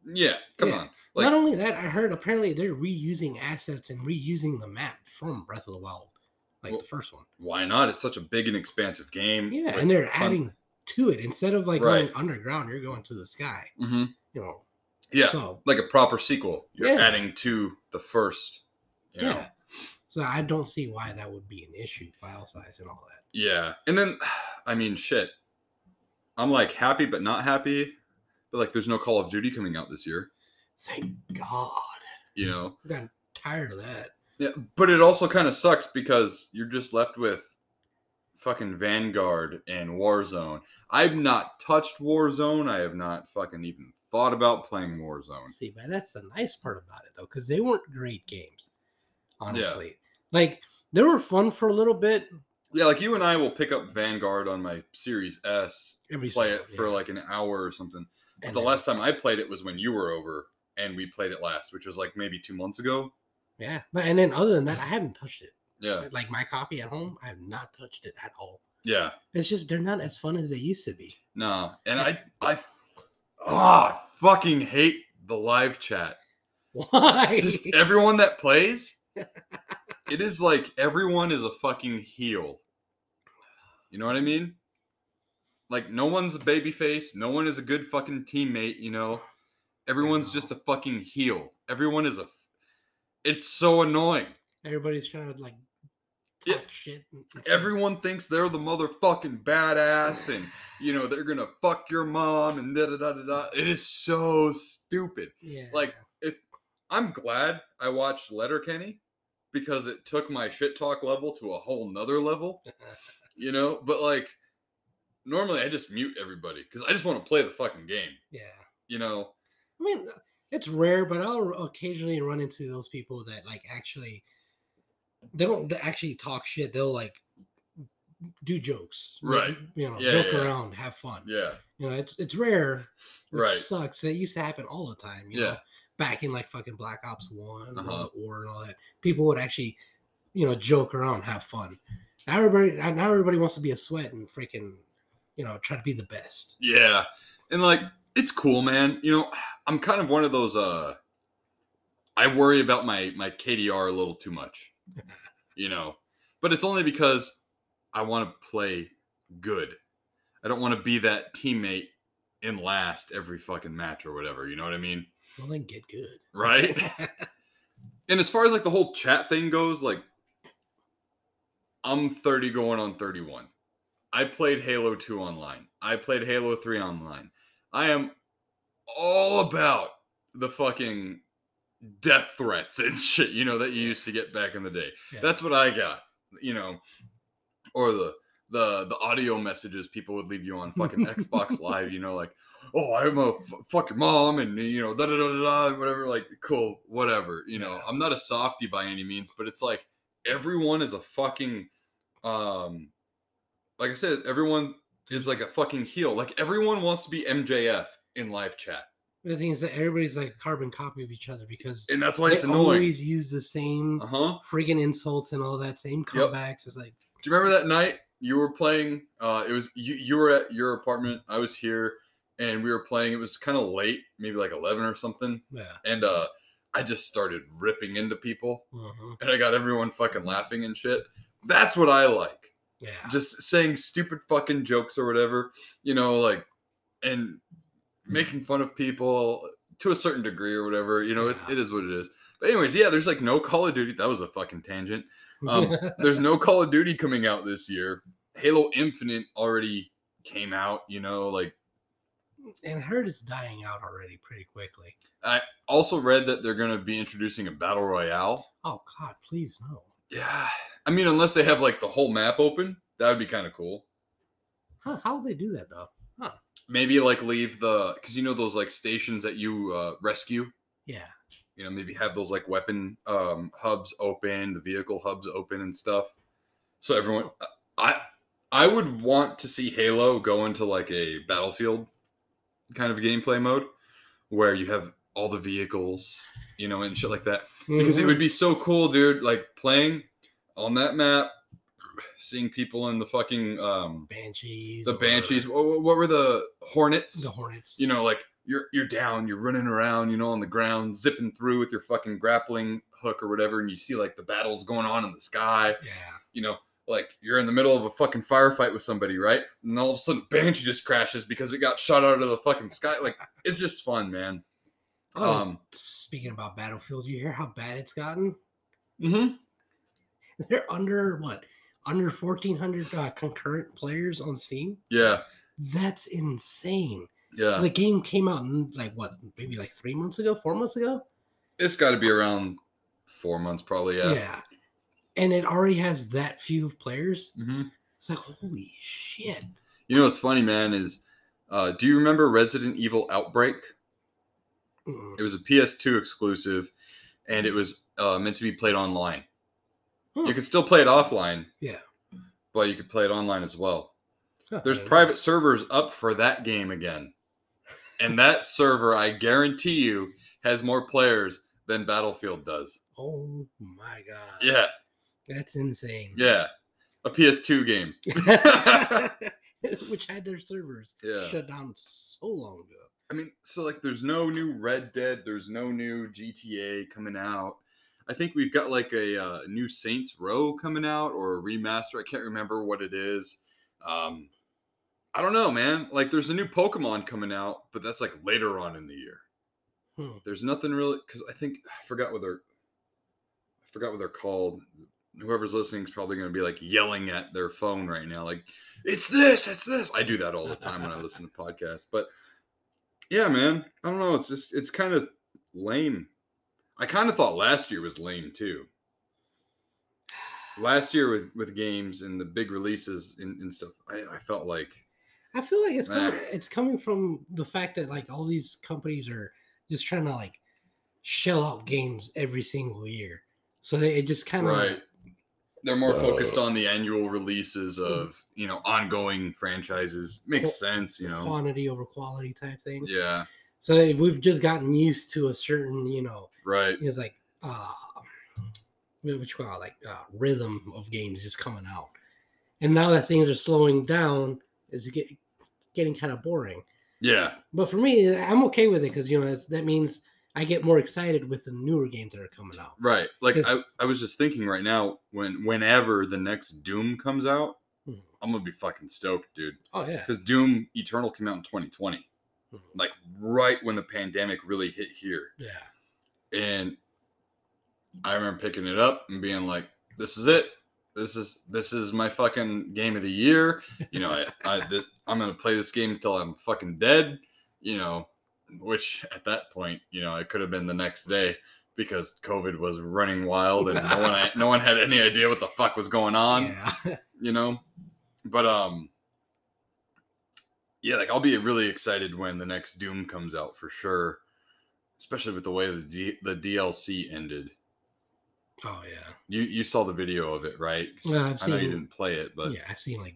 yeah. Come Yeah. on. Like, Not only that, I heard apparently they're reusing assets and reusing the map from Breath of the Wild, like Well, the first one. why not? It's such a big and expansive game. Yeah, with and they're adding to it instead of like Right. going underground. You're going to the sky. Mhm. You know. Yeah. So like a proper sequel. You're Yeah. adding to the first. You know? yeah. So I don't see why that would be an issue, file size and all that. Yeah. And then, I mean, shit. I'm like happy but not happy. Like, there's no Call of Duty coming out this year. Thank God. You know. I got tired of that. Yeah, but it also kind of sucks because you're just left with fucking Vanguard and Warzone. I've not touched Warzone. I have not fucking even thought about playing Warzone. See, but that's the nice part about it though, because they weren't great games. Honestly, like they were fun for a little bit. Yeah, like you and I will pick up Vanguard on my Series S, Every play so it often, for like an hour or something. But And the then- last time I played it was when you were over and we played it last, which was like maybe two months ago. yeah. But- And then other than that, I haven't touched it. Yeah, Like my copy at home, I have not touched it at all. yeah, It's just they're not as fun as they used to be. no, and I, I, ah, fucking hate the live chat. Why? just everyone that plays it is like everyone is a fucking heel you know what i mean like no one's a baby face no one is a good fucking teammate you know everyone's just a fucking heel everyone is a it's so annoying Everybody's trying to like Yeah. talk shit. everyone thinks they're the motherfucking badass and you know they're gonna fuck your mom and da da da da da it is so stupid yeah. like if I'm glad I watched Letterkenny because it took my shit talk level to a whole nother level, you know. But like normally I just mute everybody because I just want to play the fucking game, yeah. you know. I mean, it's rare, but I'll occasionally run into those people that like actually they don't actually talk shit. They'll like do jokes, Right. You know, Yeah, joke yeah. around, have fun. Yeah, You know, it's it's rare. Which Right. Sucks. It used to happen all the time. You Yeah. know, back in like fucking Black Ops One, Uh-huh. war and all that. People would actually, you know, joke around, have fun. Now everybody, now everybody wants to be a sweat and freaking, you know, try to be the best. yeah, and like it's cool, man. You know, I'm kind of one of those. uh I worry about my my KDR a little too much, you know, but it's only because I want to play good. I don't want to be that teammate in last every fucking match or whatever. You know what I mean? Well, then get good, Right. and as far as like the whole chat thing goes, like I'm 30 going on 31. I played Halo 2 online. I played Halo 3 online. I am all about the fucking death threats and shit, you know, that you used to get back in the day. Yeah. That's what I got, you know, or the the the audio messages people would leave you on fucking Xbox Live, you know, like, oh, I'm a f- fuck your mom, and you know, da da da da whatever. Like, cool, whatever. You know, Yeah. I'm not a softie by any means, but it's like everyone is a fucking, um, like I said, everyone is like a fucking heel. Like everyone wants to be MJF in live chat, The thing is that everybody's like a carbon copy of each other because and that's why it's annoying. always use the same Uh huh. friggin' insults and all that same Yep. comebacks. It's like, Do you remember that night you were playing? Uh, it was you. You were at your apartment. I was here, and we were playing. It was kind of late, maybe like eleven or something. yeah, And uh, I just started ripping into people Mhm. and I got everyone fucking laughing and shit. That's what I like. Yeah. Just saying stupid fucking jokes or whatever, you know, like, and making fun of people to a certain degree or whatever. You know, it, it is what it is. But anyways, yeah, there's like no Call of Duty. That was a fucking tangent. Um, there's no Call of Duty coming out this year. Halo Infinite already came out. You know, like and I heard it's dying out already pretty quickly. I also read that they're gonna be introducing a battle royale. Oh God, please no. Yeah, I mean, unless they have like the whole map open, that would be kind of cool. Huh, how would they do that though? Huh. Maybe like leave the because you know those like stations that you uh, rescue. Yeah. You know, maybe have those like weapon um, hubs open, the vehicle hubs open and stuff. So everyone, I I would want to see Halo go into like a battlefield kind of gameplay mode where you have all the vehicles, you know, and shit like that. because it Mhm. would be so cool, dude. Like playing on that map, seeing people in the fucking um banshees. the banshees. What, what were the hornets? The hornets. You know, like you're you're down, you're running around, you know, on the ground, zipping through with your fucking grappling hook or whatever, and you see like the battles going on in the sky. Yeah. You know, like you're in the middle of a fucking firefight with somebody, right? And all of a sudden, banshee just crashes because it got shot out of the fucking sky. Like it's just fun, man. Oh, Um, speaking about Battlefield, you hear how bad it's gotten? mhm. They're under what? Under fourteen hundred uh, concurrent players on Steam. yeah, That's insane. yeah. The game came out in like what? Maybe like three months ago, four months ago. It's got to be around four months, probably. Yeah. Yeah. And it already has that few players. hmm It's like holy shit. You know what's funny, man? Is uh, do you remember Resident Evil Outbreak? Mm. It was a PS2 exclusive, and it was uh, meant to be played online. Hmm. You can still play it offline. Yeah. But you could play it online as well. Huh, There's private servers up for that game again, and that server, I guarantee you, has more players than Battlefield does. Oh my god. Yeah, That's insane. yeah, a PS2 game. Which had their servers Yeah. shut down so long ago. I mean, so like, there's no new Red Dead, there's no new GTA coming out. I think we've got like a uh, new Saints Row coming out or a remaster. I can't remember what it is. Um, I don't know, man. Like, there's a new Pokemon coming out, but that's like later on in the year. Hmm. There's nothing really because I think I forgot what they're. I forgot what they're called. Whoever's listening is probably going to be like yelling at their phone right now, like it's this, it's this. I do that all the time when I listen to podcasts, but yeah, man, I don't know. It's just it's kind of lame. I kind of thought last year was lame too. Last year with with games and the big releases and, and stuff, I, I felt like I feel like it's coming, Nah. it's coming from the fact that like all these companies are just trying to like shell out games every single year. So they, it just kind of right. They're more focused uh. on the annual releases hmm. of you know ongoing franchises. Makes Qu- sense, you know. quantity over quality type thing. Yeah, So if we've just gotten used to a certain, you know, right. it's like uh what you call it, like uh, rhythm of games just coming out. And now that things are slowing down, it's get, getting kind of boring. Yeah, But for me, I'm okay with it because you know that means I get more excited with the newer games that are coming out. right. Like I, I was just thinking right now when whenever the next Doom comes out, Mhm. I'm gonna be fucking stoked, dude. Oh yeah, Because Doom Eternal came out in 2020, Mhm. like right when the pandemic really hit here. yeah. and I remember picking it up and being like, "This is it. This is this is my fucking game of the year." You know, I, I th- I'm gonna play this game until I'm fucking dead. You know, which at that point, you know, it could have been the next day because COVID was running wild and no one no one had any idea what the fuck was going on yeah. you know but um yeah like i'll be really excited when the next doom comes out for sure especially with the way the D- the dlc ended oh yeah. you you saw the video of it right? Well, I've i know you didn't play it but yeah, I've seen like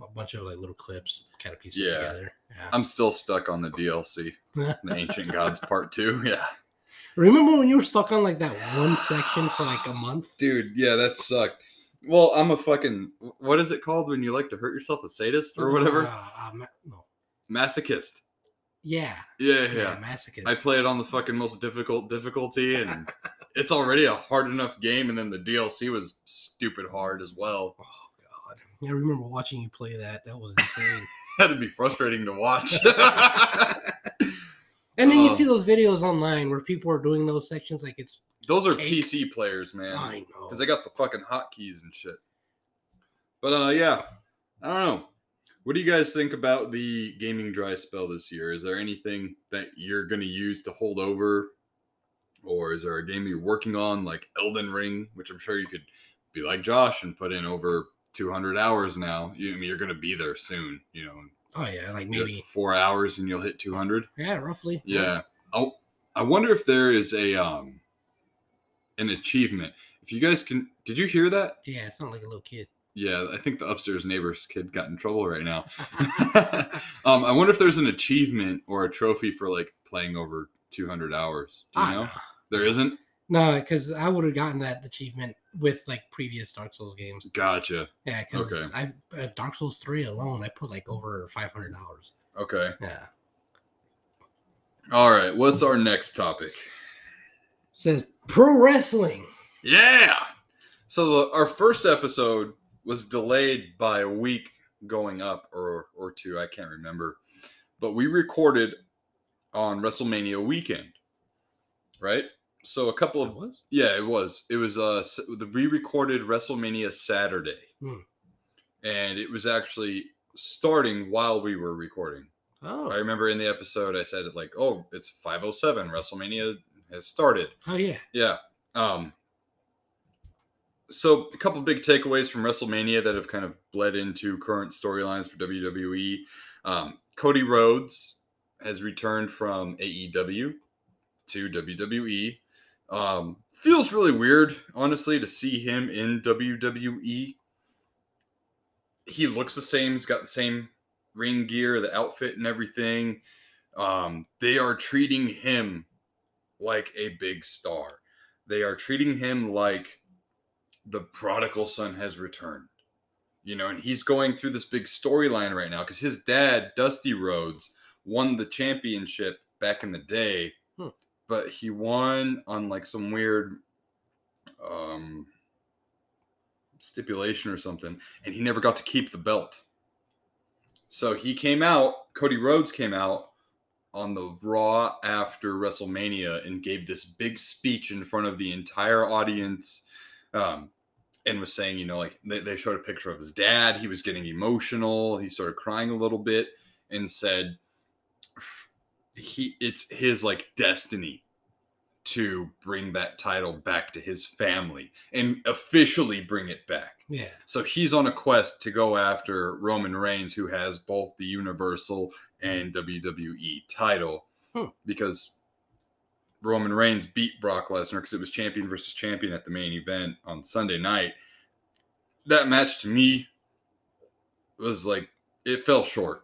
a bunch of like little clips kind of pieced it Yeah. together. Yeah. i'm still stuck on the dlc the ancient gods part two yeah Remember when you were stuck on like that one section for like a month? dude yeah that sucked well i'm a fucking what is it called when you like to hurt yourself a sadist or whatever Uh, uh, ma- no. masochist Yeah. Yeah, Yeah. yeah. Masochist. I play it on the fucking most difficult difficulty, and it's already a hard enough game, and then the DLC was stupid hard as well. Oh god. I remember watching you play that. That was insane. That'd be frustrating to watch. and then you see those videos online where people are doing those sections like it's Those are Cake. PC players, man. I know. because they got the fucking hotkeys and shit. But uh, yeah, I don't know. What do you guys think about the gaming dry spell this year? Is there anything that you're gonna use to hold over, or is there a game you're working on like Elden Ring, which I'm sure you could be like Josh and put in over 200 hours now? You, I mean, you're gonna be there soon, you know. oh yeah, like maybe four hours and you'll hit 200. yeah, roughly. Yeah. Oh, I wonder if there is a um an achievement. If you guys can, did you hear that? Yeah, it sounded like a little kid. Yeah, I think the upstairs neighbor's kid got in trouble right now. um, I wonder if there's an achievement or a trophy for like playing over 200 hours. Do you Ah, know? There isn't. No, because I would have gotten that achievement with like previous Dark Souls games. Gotcha. Yeah, because Okay. I uh, Dark Souls three alone, I put like over five hundred hours. Okay. Yeah, All right. What's our next topic? says pro wrestling. Yeah. So the, our first episode was delayed by a week going up or or two, I can't remember. But we recorded on WrestleMania weekend. Right? So a couple of was yeah, it was. It was uh the we recorded WrestleMania Saturday. Hmm. And it was actually starting while we were recording. oh I remember in the episode I said like, "Oh, it's 507. WrestleMania has started." oh yeah Yeah. Um so a couple big takeaways from WrestleMania that have kind of bled into current storylines for WWE. Um, Cody Rhodes has returned from AEW to WWE. Um, feels really weird, honestly, to see him in WWE. He looks the same. He's got the same ring gear, the outfit, and everything. Um, they are treating him like a big star. They are treating him like the prodigal son has returned. You know, and he's going through this big storyline right now because his dad, Dusty Rhodes, won the championship back in the day, Hmm. but he won on like some weird um stipulation or something, and he never got to keep the belt. So he came out, Cody Rhodes came out on the Raw after WrestleMania and gave this big speech in front of the entire audience um, and was saying, you know, like they, they showed a picture of his dad. He was getting emotional. He started crying a little bit and said, he it's his like destiny to bring that title back to his family and officially bring it back. Yeah So he's on a quest to go after Roman Reigns, who has both the Universal and WWE title, Hmm. because Roman Reigns beat Brock Lesnar because it was champion versus champion at the main event on Sunday night. That match to me was like it fell short.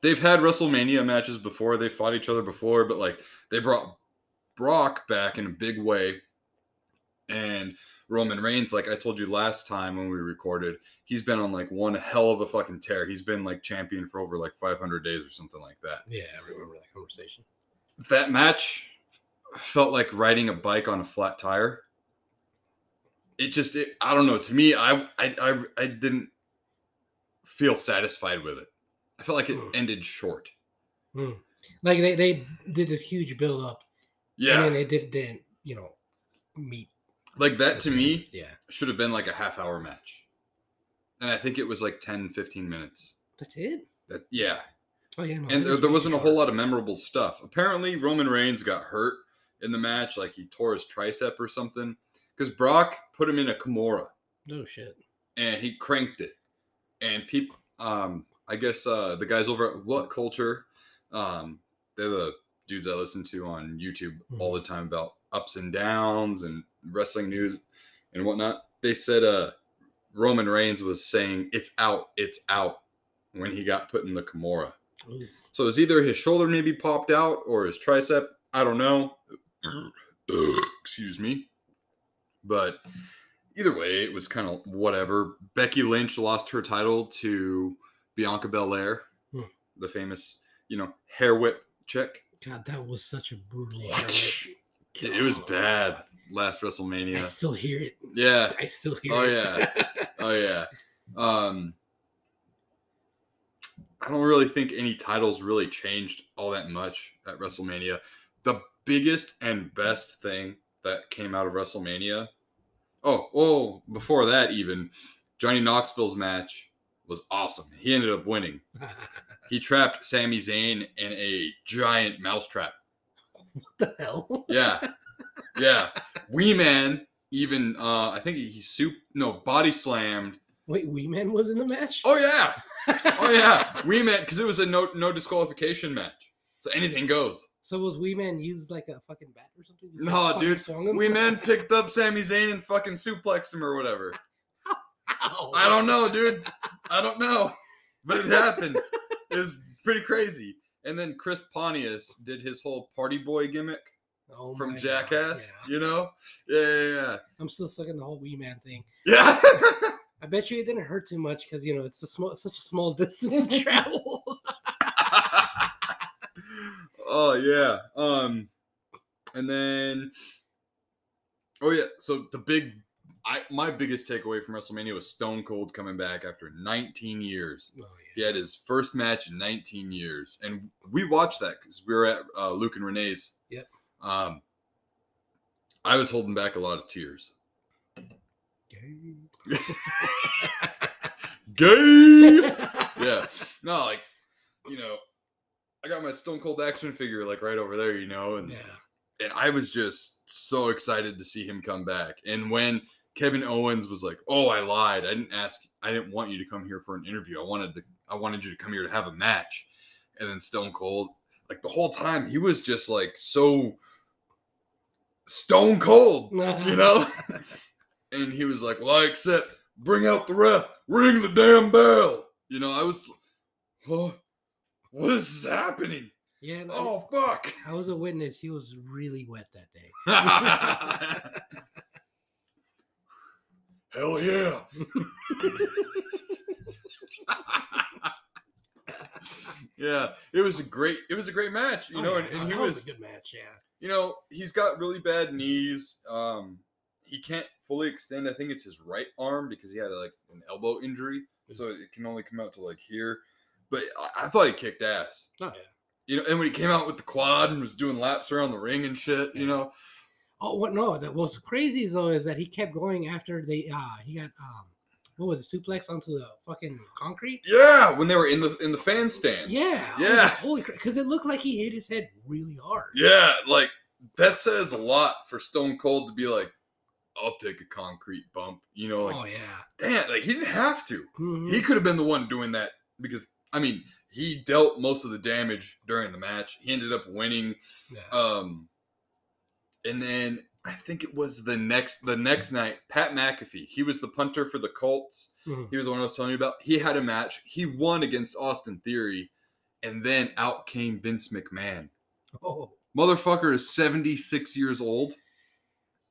They've had WrestleMania matches before, they fought each other before, but like they brought Brock back in a big way. And Roman Reigns, like I told you last time when we recorded, he's been on like one hell of a fucking tear. He's been like champion for over like 500 days or something like that. yeah I remember that conversation. That match felt like riding a bike on a flat tire. It just, it, I don't know. To me, I, I, I, I didn't feel satisfied with it. I felt like it Hmm. ended short. Hmm. Like they, they did this huge build up, and Yeah, then they did didn't you know meet like that to me Yeah, should have been like a half hour match. And I think it was like 10, 15 minutes. that's it. That, yeah. Oh yeah, no, and there, was there really wasn't a whole lot of memorable stuff. Apparently, Roman Reigns got hurt in the match, like he tore his tricep or something, because Brock put him in a Kimura Oh shit. and he cranked it. And people, um, I guess uh, the guys over at What Culture, um, they're the dudes I listen to on YouTube all the time about ups and downs and wrestling news and whatnot. They said uh, Roman Reigns was saying, "It's out, it's out," when he got put in the Kimura. Ooh. So it's either his shoulder maybe popped out or his tricep. I don't know. Excuse me. But either way, it was kind of whatever. Becky Lynch lost her title to Bianca Belair, Hmm. the famous, you know, hair whip chick. God, that was such a brutal. What? highlight. Dude, it was bad last WrestleMania. I still hear it. Yeah. I still hear Oh, it. Oh yeah. Oh yeah. Um I don't really think any titles really changed all that much at WrestleMania. The biggest and best thing that came out of WrestleMania. Oh, oh, before that even, Johnny Knoxville's match was awesome. He ended up winning. He trapped Sami Zayn in a giant mousetrap. what the hell? Yeah. Yeah. Wee Man even uh I think he soup no body slammed Wait, Wee Man was in the match? Oh yeah, oh yeah. We met because it was a no no disqualification match, so anything goes. So was Wee Man used like a fucking bat or something? Just, No, fucking dude. swung him? We man picked up Sami Zayn and fucking suplexed him or whatever. Ow. I don't know, dude. I don't know, but it happened. It was pretty crazy. And then Chris Pontius did his whole party boy gimmick Oh from my God, Jackass. yeah. You know? Yeah, yeah, I'm still stuck in the whole Wee Man thing. yeah. I bet you it didn't hurt too much because you know it's a small, such a small distance to travel. oh yeah. Um, and then, oh yeah. So the big, I my biggest takeaway from WrestleMania was Stone Cold coming back after 19 years. oh He had his first match in 19 years, and we watched that because we were at uh, Luke and Renee's. Yep. Um, I was holding back a lot of tears. yeah. Gay. yeah. No, like, you know, I got my Stone Cold action figure like right over there, you know, and yeah. and I was just so excited to see him come back. And when Kevin Owens was like, "Oh, I lied. I didn't ask. I didn't want you to come here for an interview. I wanted to. I wanted you to come here to have a match." And then Stone Cold, like the whole time, he was just like so stone cold, you know. and he was like, "Well, I accept. Bring out the ref. Ring the damn bell." You know, I was, oh, what is happening? Yeah. Oh fuck! I was a witness. He was really wet that day. Hell yeah! yeah, it was a great. It was a great match, you Oh, know, yeah, and, and he that was, a good match. Yeah. you know, he's got really bad knees. Um, he can't fully extend. I think it's his right arm because he had like an elbow injury, so it can only come out to like here. But I, I thought he kicked ass. Oh yeah. You know, and when he came out with the quad and was doing laps around the ring and shit, you know, Oh, what? No, that was crazy though is that he kept going after the Uh, he got um, what was it? Suplex onto the fucking concrete. yeah, when they were in the in the fan stand. Yeah. Yeah, like, Holy crap! Because it looked like he hit his head really hard. Yeah, like that says a lot for Stone Cold to be like, I'll take a concrete bump. You know, like oh yeah. damn, like he didn't have to. Mhm. He could have been the one doing that because I mean he dealt most of the damage during the match. He ended up winning. yeah. Um and then I think it was the next the next night, Pat McAfee. He was the punter for the Colts. Mhm. He was the one I was telling you about. He had a match. He won against Austin Theory, and then out came Vince McMahon. Oh Motherfucker is 76 years old.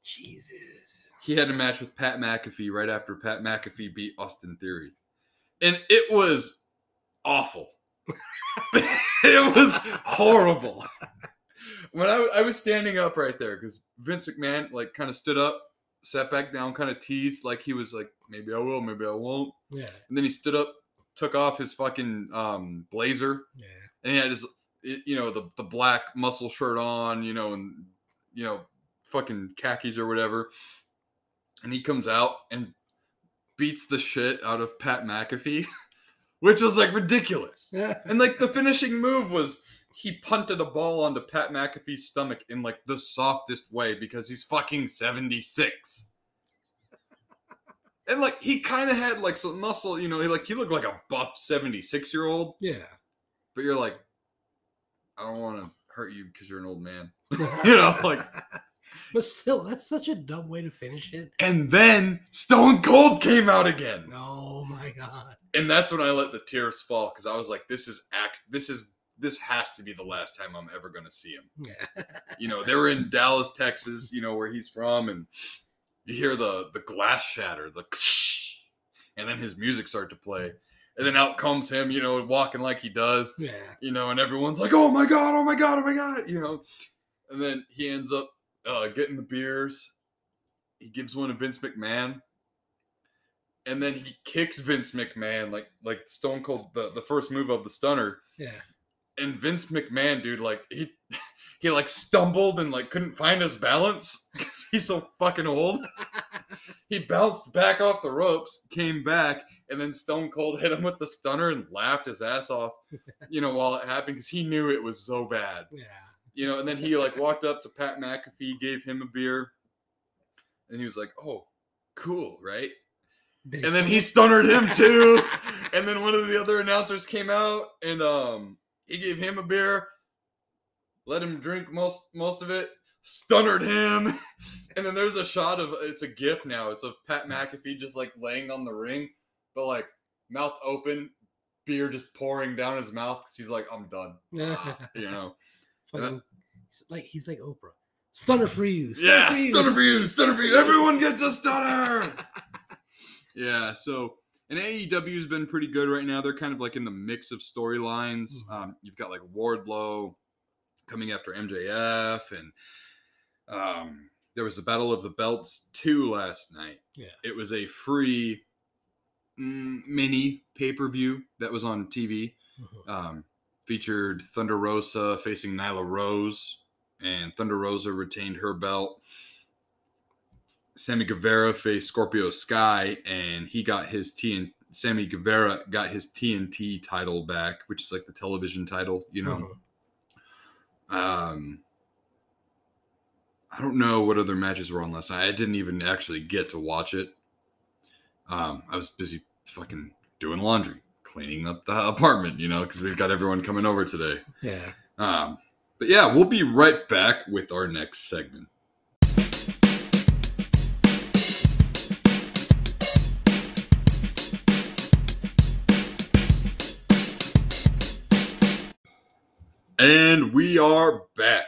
Jesus. He had a match with Pat McAfee right after Pat McAfee beat Austin Theory. And it was awful. it was horrible. When I, I was standing up right there, because Vince McMahon like kind of stood up, sat back down, kind of teased like he was like, maybe I will, maybe I won't. Yeah. And then he stood up, took off his fucking um, blazer, Yeah. and he had his you know the the black muscle shirt on you know and you know fucking khakis or whatever and he comes out and beats the shit out of pat mcafee which was like ridiculous and like the finishing move was he punted a ball onto pat mcafee's stomach in like the softest way because he's fucking 76 and like he kind of had like some muscle you know he like he looked like a buff 76 year old yeah. but you're like, I don't want to hurt you because you're an old man. You know, like- But still, that's such a dumb way to finish it. And then Stone Cold came out again. Oh my god. And that's when I let the tears fall because I was like, this is act this is this has to be the last time I'm ever gonna see him. Yeah. You know, they were in Dallas, Texas, you know, where he's from, and you hear the the glass shatter, the and then his music start to play. and then out comes him, you know, walking like he does, Yeah. you know, and everyone's like, "Oh my god, oh my god, oh my god," you know, and then he ends up uh, getting the beers. He gives one to Vince McMahon, and then he kicks Vince McMahon like like Stone Cold the the first move of the stunner, Yeah. And Vince McMahon, dude, like he he like stumbled and like couldn't find his balance 'cause he's so fucking old. He bounced back off the ropes, came back, and then Stone Cold hit him with the stunner and laughed his ass off, you know, while it happened because he knew it was so bad, Yeah. you know. And then he like walked up to Pat McAfee, gave him a beer, and he was like, "Oh, cool, right?" And then he stunnered him too. and then one of the other announcers came out and um he gave him a beer, let him drink most most of it, stunnered him. And then there's a shot of it's a gif now. It's of Pat McAfee just like laying on the ring, but like mouth open, beer just pouring down his mouth because he's like, I'm done. Ah, you know. Fucking- he's like he's like Oprah. Stunner for you. Stunner Yeah, for you. stunner for you, stunner for you. Everyone gets a stunner. yeah, so and AEW's been pretty good right now. They're kind of like in the mix of storylines. Mhm. Um, you've got like Wardlow coming after MJF, and um, there was the Battle of the Belts two last night. Yeah. it was a free mm, mini pay per view that was on TV. Mhm. Um, featured Thunder Rosa facing Nyla Rose, and Thunder Rosa retained her belt. Sammy Guevara faced Scorpio Sky, and he got his TN. Sammy Guevara got his TNT title back, which is like the television title, you know. Mhm. Um, I don't know what other matches were on last night. I didn't even actually get to watch it. Um, I was busy fucking doing laundry, cleaning up the apartment, you know, because we've got everyone coming over today. Yeah. Um, but yeah, we'll be right back with our next segment. And we are back.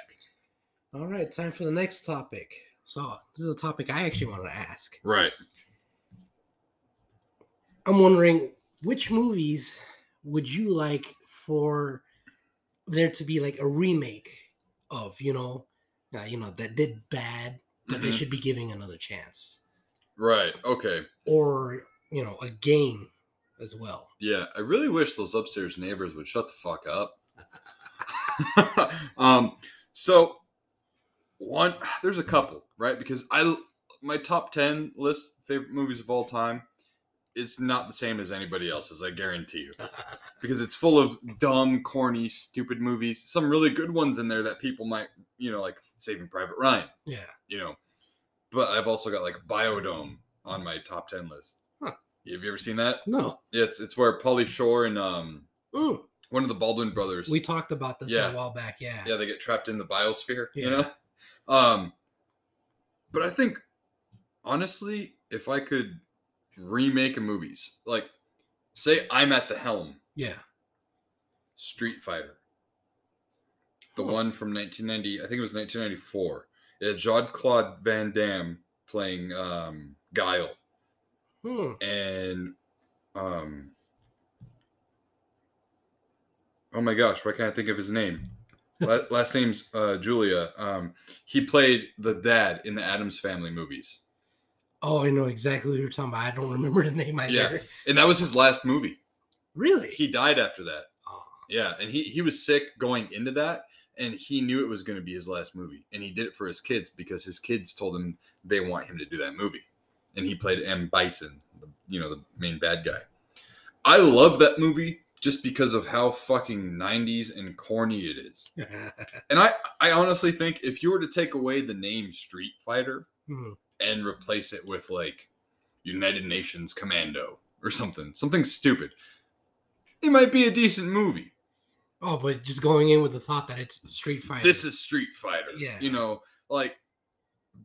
All right, time for the next topic. So this is a topic I actually want to ask. Right. I'm wondering which movies would you like for there to be like a remake of, you know, uh, you know that did bad, but they Mhm. should be giving another chance, Right. Okay. or you know, a game as well. Yeah, I really wish those upstairs neighbors would shut the fuck up. um, so one, there's a couple, right? Because I my top ten list favorite movies of all time is not the same as anybody else's. I guarantee you, because it's full of dumb, corny, stupid movies. Some really good ones in there that people might, you know, like Saving Private Ryan, yeah. you know. But I've also got like Biodome on my top ten list. Huh. Have you ever seen that? No. Yeah, it's it's where Pauly Shore and um Mm, one of the Baldwin brothers. we talked about this Yeah. a while back. Yeah. yeah, they get trapped in the biosphere. You Yeah. know. Um, but I think honestly, if I could remake a movie, like say I'm at the helm, Yeah. Street Fighter, the Huh. one from 1990, I think it was 1994. It had Jean Claude Van Damme playing um, Guile. Hmm. and um oh my gosh why can't i think of his name? Last name's uh julia. Um he played the dad in the Addams family movies. Oh, I know exactly what you're talking about. I don't remember his name either. Yeah. and that was his last movie. Really? he died after that. Oh, yeah and he he was sick going into that and he knew it was going to be his last movie and he did it for his kids because his kids told him they want him to do that movie. And he played m. Bison the, you know the main bad guy. I love that movie just because of how fucking 90s and corny it is and i i honestly think if you were to take away the name street fighter Hmm. and replace it with like united nations commando or something something stupid it might be a decent movie Oh, but just going in with the thought that it's Street Fighter. this is Street Fighter. Yeah. You know, like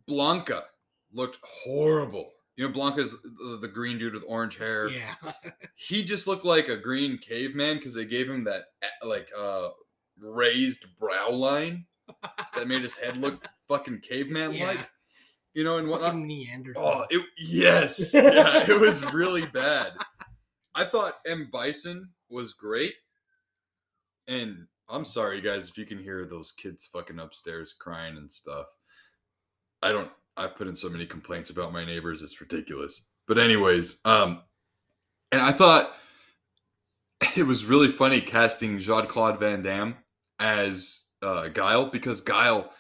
Blanka looked horrible. You know, Blanka's the, the green dude with orange hair. yeah. He just looked like a green caveman because they gave him that uh, like uh raised brow line that made his head look fucking caveman like. Yeah. You know, and whatnot. Fucking Neanderthal. Oh, it yes, yeah, it was really bad. I thought M Bison was great, and I'm sorry, guys, if you can hear those kids fucking upstairs crying and stuff. I don't. I put in so many complaints about my neighbors. It's ridiculous. But anyways, um, and I thought it was really funny casting Jean Claude Van Damme as uh, Guile because Guile,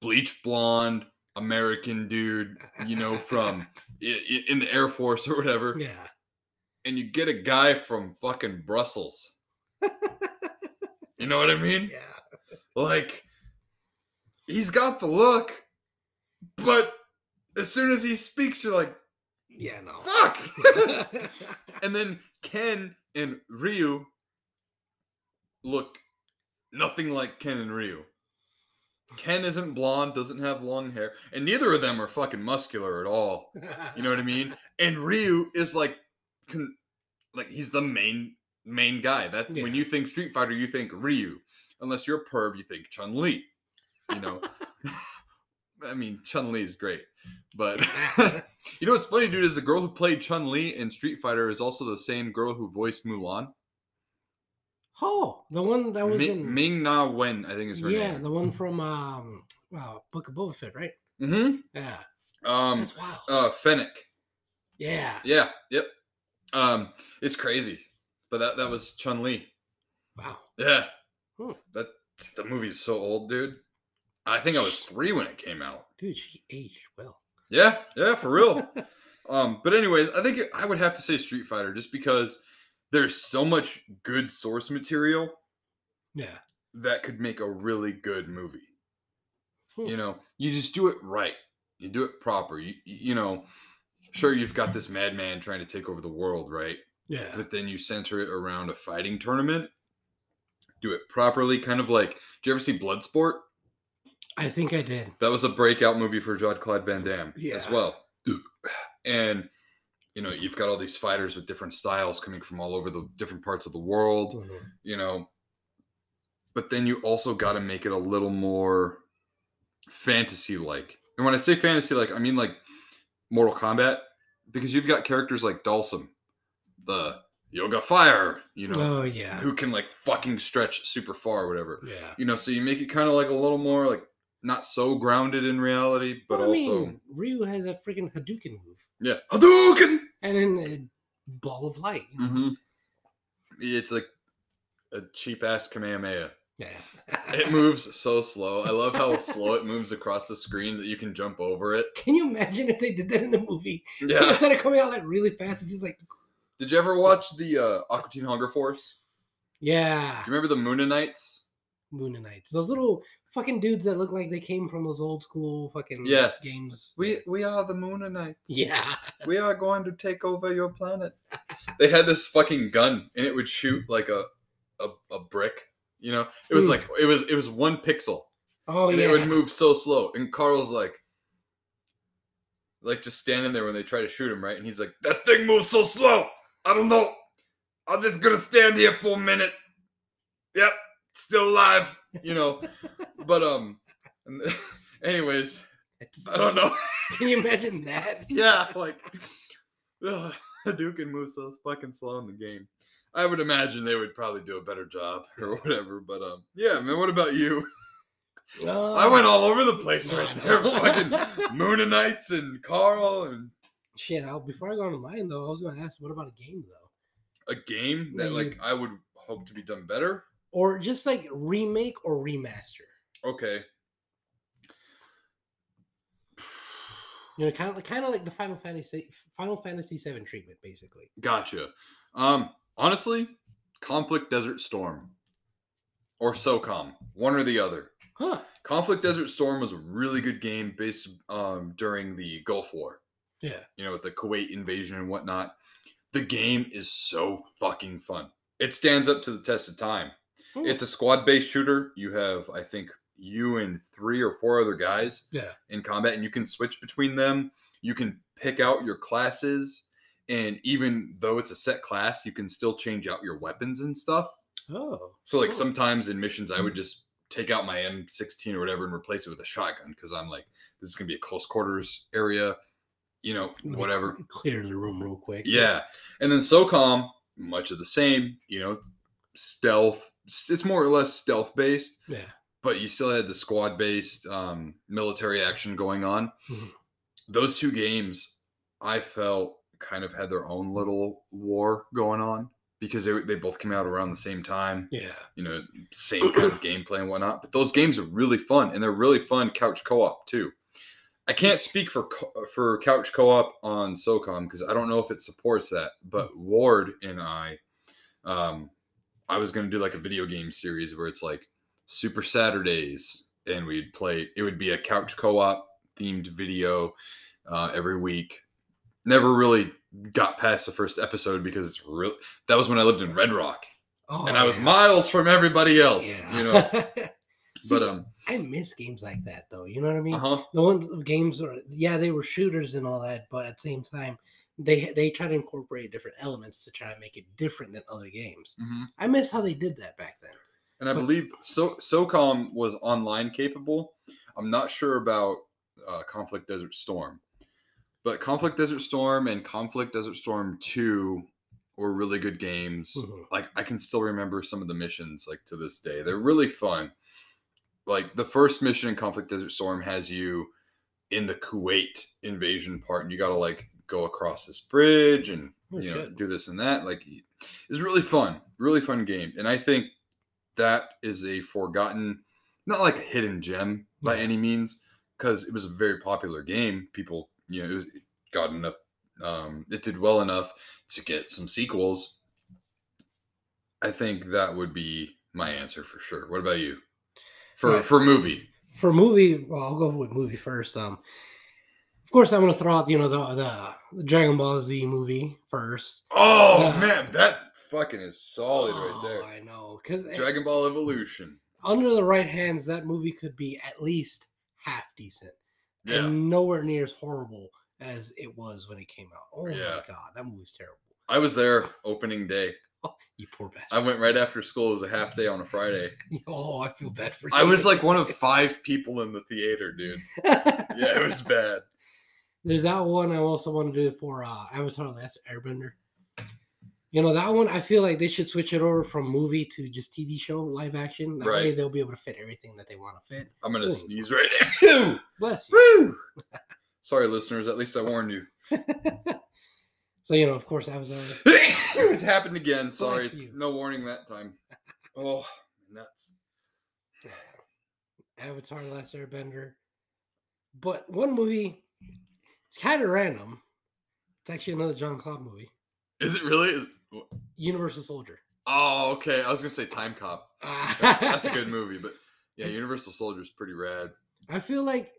bleach blonde, American dude, you know, from in the Air Force or whatever, Yeah. and you get a guy from fucking Brussels. you know what I mean? Yeah. Like, he's got the look, but as soon as he speaks, you're like, Yeah, no. fuck. and then Ken and Ryu look nothing like Ken and Ryu. Ken isn't blonde, doesn't have long hair, and neither of them are fucking muscular at all. You know what I mean? And Ryu is like, con- like he's the main main guy. That when you think Street Fighter, you think Ryu. Unless you're a perv, you think Chun Li. You know. I mean, Chun Li is great, but you know what's funny, dude? Is the girl who played Chun Li in Street Fighter is also the same girl who voiced Mulan. oh, the one that was Mi- in Ming Na Wen, I think is her Yeah, name. Yeah, the one from um wow, Book of Boba Fett, right? Mm-hmm. Yeah. Um, That's wild. uh, Fennec. yeah. Yeah, yep. Um, it's crazy, but that that was Chun Li. Wow. Yeah. Hmm. That the movie's so old, dude. I think I was three when it came out. Dude, she aged well. Yeah, yeah, for real. um, but anyways, I think I would have to say Street Fighter just because there's so much good source material Yeah. that could make a really good movie. Hmm. You know, you just do it right. You do it proper. You you know, sure you've got this madman trying to take over the world, right? Yeah. but then you center it around a fighting tournament. Do it properly, kind of like. Do you ever see Bloodsport? I think I did. That was a breakout movie for Jean Claude Van Damme as well. And you know, you've got all these fighters with different styles coming from all over the different parts of the world. Mhm. You know, but then you also got to make it a little more fantasy-like. And when I say fantasy-like, I mean like Mortal Kombat, because you've got characters like Dhalsim, the Yoga Fire, you know, Oh yeah. who can like fucking stretch super far or whatever. Yeah. You know, so you make it kind of like a little more like not so grounded in reality, but Well, I also mean, Ryu has a freaking Hadouken move. yeah, Hadouken. And then a ball of light. you know? hmm It's like a cheap ass Kamehameha. Yeah. It moves so slow. I love how slow it moves across the screen that you can jump over it. Can you imagine if they did that in the movie? Yeah. Instead of coming out like really fast, it's just like Did you ever watch the uh, Aqua Teen Hunger Force? Yeah. Do you remember the Mooninites? Mooninites. Those little fucking dudes that look like they came from those old school fucking Yeah. games. We we are the Mooninites. Yeah. we are going to take over your planet. they had this fucking gun and it would shoot like a a, a brick. You know, it was Hmm. like it was it was one pixel Oh and yeah. it would move so slow. And Carl's like, like just standing there when they try to shoot him, right? And he's like, that thing moves so slow. I don't know. I'm just gonna stand here for a minute. Yep, still alive. You know, but um, anyways, I don't know. Can you imagine that? Yeah, like ugh, Hadouken moves so fucking slow in the game. I would imagine they would probably do a better job or whatever. But um, yeah, man. What about you? Oh, I went all over the place right there. Fucking Mooninites and Carl and Shit, I'll, before I go on to mine though, I was gonna ask, what about a game though, a game that like I would hope to be done better. Or just like remake or remaster? Okay. You know, kind of kind of like the Final Fantasy Final Fantasy VII treatment, basically. Gotcha. Um, honestly, Conflict Desert Storm or SOCOM, one or the other. Huh? Conflict Desert Storm was a really good game based um, during the Gulf War. Yeah. You know, with the Kuwait invasion and whatnot. The game is so fucking fun. It stands up to the test of time. Hmm. It's a squad based shooter. You have, I think, you and three or four other guys Yeah. in combat, and you can switch between them. You can pick out your classes, and even though it's a set class, you can still change out your weapons and stuff. Oh. So, like Cool. sometimes in missions, I would just take out my M16 or whatever and replace it with a shotgun because I'm like, this is gonna be a close quarters area. you know, whatever. Clear the room real quick. Yeah. And then SOCOM, much of the same, you know, stealth. It's more or less stealth based, Yeah. but you still had the squad based um, military action going on. Mhm. Those two games, I felt kind of had their own little war going on because they, they both came out around the same time, Yeah. you know, same kind of gameplay and whatnot. But those games are really fun and they're really fun couch co op too. I can't speak for for couch co-op on SOCOM because I don't know if it supports that. But Ward and I, um, I was going to do like a video game series where it's like Super Saturdays, and we'd play. It would be a couch co-op themed video uh, every week. Never really got past the first episode because it's real. That was when I lived in Red Rock, Oh, and I was yeah. miles from everybody else. Yeah. You know, See, but um, I miss games like that though. You know what I mean? uh huh. The ones games are yeah, they were shooters and all that, but at the same time, they they try to incorporate different elements to try to make it different than other games. hmm I miss how they did that back then. and I But- believe so SOCOM was online capable. I'm not sure about uh, Conflict Desert Storm, but Conflict Desert Storm and Conflict Desert Storm Two were really good games. Mhm. Like I can still remember some of the missions like to this day. They're really fun. Like the first mission in Conflict Desert Storm has you in the Kuwait invasion part, and you got to like go across this bridge and Oh, you know shit. do this and that. Like it's really fun, really fun game, and I think that is a forgotten, not like a hidden gem by Yeah. any means, because it was a very popular game. People, you know, it was it got enough. Um, it did well enough to get some sequels. I think that would be my answer for sure. What about you? For for movie, For movie, well, I'll go with movie first. Um, course, I'm gonna throw out you know the the, Dragon Ball Z movie first. oh Yeah. man, that fucking is solid right Oh, there. I know because Dragon Ball Evolution. under the right hands, that movie could be at least half decent Yeah, and nowhere near as horrible as it was when it came out. Oh Yeah. my god, that movie's terrible. I was there opening day. You poor bastard. I went right after school. It was a half day on a Friday. Oh, I feel bad for you. I was like one of five people in the theater, dude. Yeah, it was bad. There's that one I also want to do for uh, Avatar: Last Airbender. You know that one. I feel like they should switch it over from movie to just TV show live action. That way Right. they'll be able to fit everything that they want to fit. I'm gonna Ooh. sneeze right now. Bless you. Woo! Sorry, listeners. At least I warned you. So you know, of course, Avatar. it happened again. Sorry, no warning that time. Oh, nuts. Avatar: Last Airbender. But one movie, it's kind of random. It's actually another Jean Claude movie, Is it really? Is- Universal Soldier. Oh, okay. I was gonna say Time Cop. That's, that's a good movie, but yeah, Universal Soldier is pretty rad. I feel like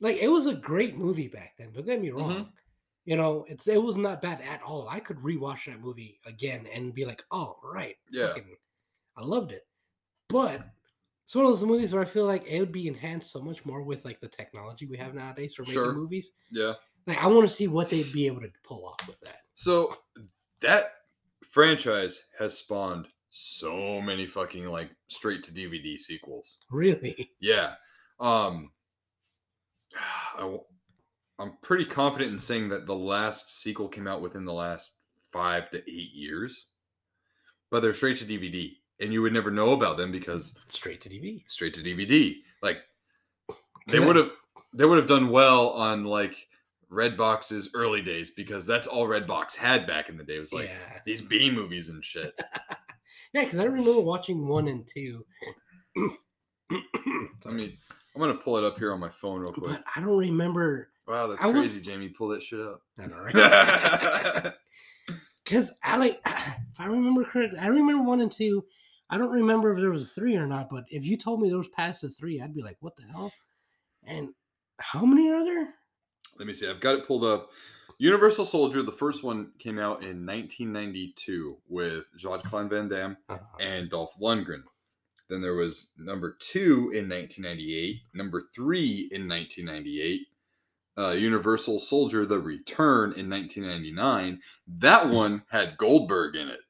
like it was a great movie back then. Don't get me wrong. Mhm. You know, it's it was not bad at all. I could rewatch that movie again and be like, oh right, Yeah. fucking- I loved it. But it's one of those movies where I feel like it would be enhanced so much more with like the technology we have nowadays for making Sure. movies. Yeah. Like I want to see what they'd be able to pull off with that. So that franchise has spawned so many fucking like straight to DVD sequels. Really? Yeah. Um I, am pretty confident in saying that the last sequel came out within the last 5 to 8 years. But they're straight to DVD and you would never know about them because Straight to DVD. straight to DVD. Like they would have they would have done well on like Redbox's early days because that's all Redbox had back in the day. It was like yeah. these B movies and shit. Yeah, because I remember watching one and two. I mean, I'm gonna pull it up here on my phone real quick. but I don't remember Wow, that's I was- crazy, Jamie. Pull that shit up. I know, right? Because I like, if I remember correctly, I remember one and two. I don't remember if there was a three or not, but if you told me there was past the three, I'd be like, what the hell? And how many are there? Let me see. I've got it pulled up. Universal Soldier, the first one came out in 1992 with Jean Claude Van Damme and Dolph Lundgren. Then there was number two in 1998, number three in 1998, uh, Universal Soldier: The Return in 1999. That one had Goldberg in it.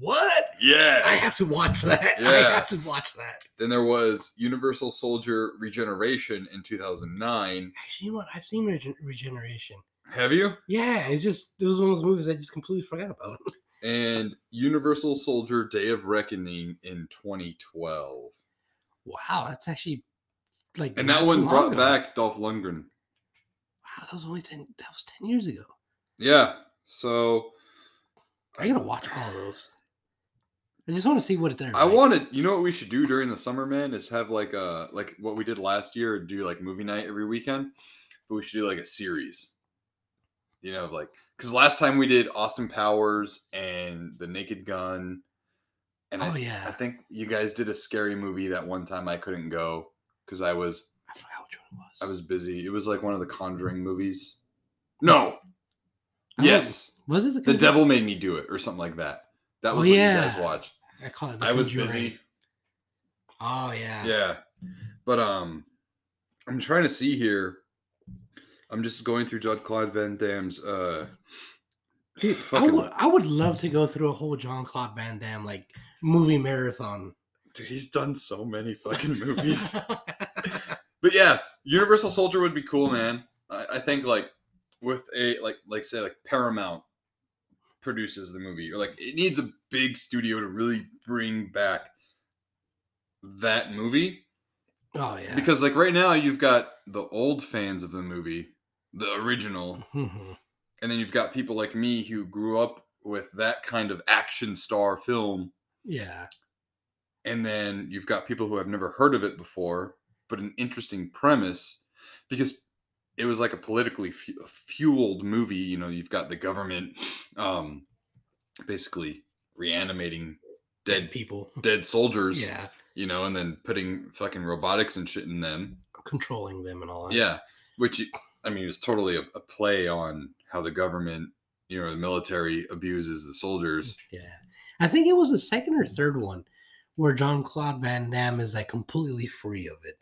What? Yeah. I have to watch that. I have to watch that. then there was Universal Soldier: Regeneration in 2009. Actually, you know what? I've seen Regen- Regeneration. Have you? Yeah, it's just it was one of those movies I just completely forgot about. And Universal Soldier: Day of Reckoning in 2012, Wow, that's actually like and that one brought ago. back Dolph Lundgren. Wow, that was only ten. That was ten years ago. Yeah. So I gotta watch all of those. I just want to see what they're. I like. wanted, you know, what we should do during the summer, man, is have like a like what we did last year, do like movie night every weekend, but we should do like a series. You know, like because last time we did Austin Powers and The Naked Gun, and Oh I, yeah, I think you guys did a scary movie that one time I couldn't go because I was I forgot which one it was. I was busy. It was like one of the Conjuring movies. No. I Yes. Was it the, The Devil Made Me Do It or something like that. That Oh, was what yeah. you guys watched. I call it. The I was busy. Oh yeah. Yeah. But um I'm trying to see here. I'm just going through Jean Claude Van Damme's uh Dude, I would I would love to go through a whole Jean Claude Van Damme like movie marathon. dude, he's done so many fucking movies. but yeah, Universal Soldier would be cool, man. I, I think like with a like like say like Paramount produces the movie, or like it needs a big studio to really bring back that movie. oh yeah. Because like right now you've got the old fans of the movie, the original, Mhm. and then you've got people like me who grew up with that kind of action star film yeah. and then you've got people who have never heard of it before but an interesting premise because it was like a politically fu- fueled movie you know you've got the government um basically reanimating dead people. dead soldiers Yeah. you know and then putting fucking robotics and shit in them Controlling them and all that. yeah which i mean is totally a, a play on how the government you know the military abuses the soldiers Yeah. I think it was the second or third one where Jean Claude Van Damme is like completely free of it.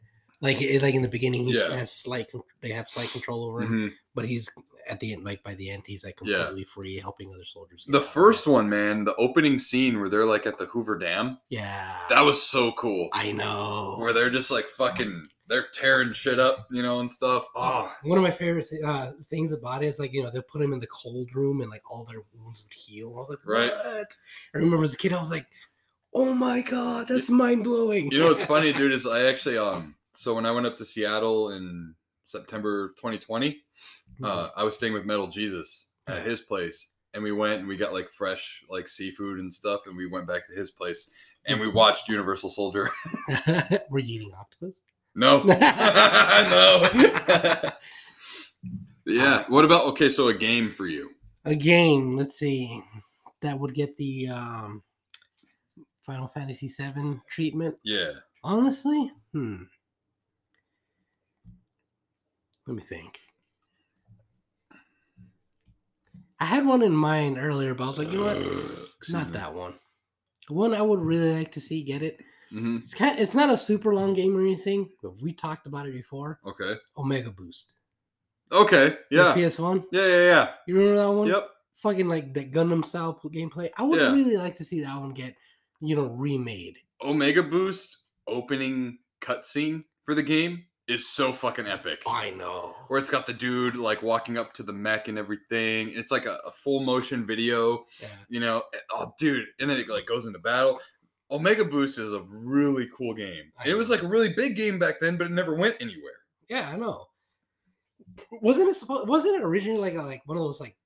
Like like in the beginning, he Yeah. has slight they have slight control over him, Mhm. but he's at the end, like by the end, he's like Yeah. completely free, helping other soldiers. the first one man the opening scene where they're like at the hoover dam yeah, That was so cool. I know. Where they're just like fucking, they're tearing shit up, you know, and stuff. Oh, One of my favorite th- uh, things about it is like you know they'll put him in the cold room and like all their wounds would heal. I was like, Right. what? I remember as a kid, I was like, oh my god, that's mind blowing. you know what's funny, dude? Is I actually um, so when I went up to Seattle in September 2020, uh, I was staying with Metal Jesus at his place, and we went and we got like fresh like seafood and stuff, and we went back to his place and we watched Universal Soldier. Were you eating octopus? no, no. yeah. What about okay? So a game for you? a game let's see that would get the um final fantasy 7 treatment Yeah. honestly hmm let me think i had one in mind earlier but i was like you know what Excuse not that one one i would really like to see get it Mhm. it's kind it's not a super long game or anything but we talked about it before Okay. omega boost Okay. Yeah. The ps1 Yeah. Yeah. Yeah. you remember that one Yep. fucking like that Gundam style gameplay. I would Yeah. really like to see that one get, you know, remade. Omega Boost opening cutscene for the game is so fucking epic. I know. Where it's got the dude like walking up to the mech and everything. It's like a, a full motion video, Yeah. you know. Oh, dude! And then it like goes into battle. Omega Boost is a really cool game. It was like a really big game back then, but it never went anywhere. Yeah, I know. Wasn't it supposed? Wasn't it originally like a, like one of those like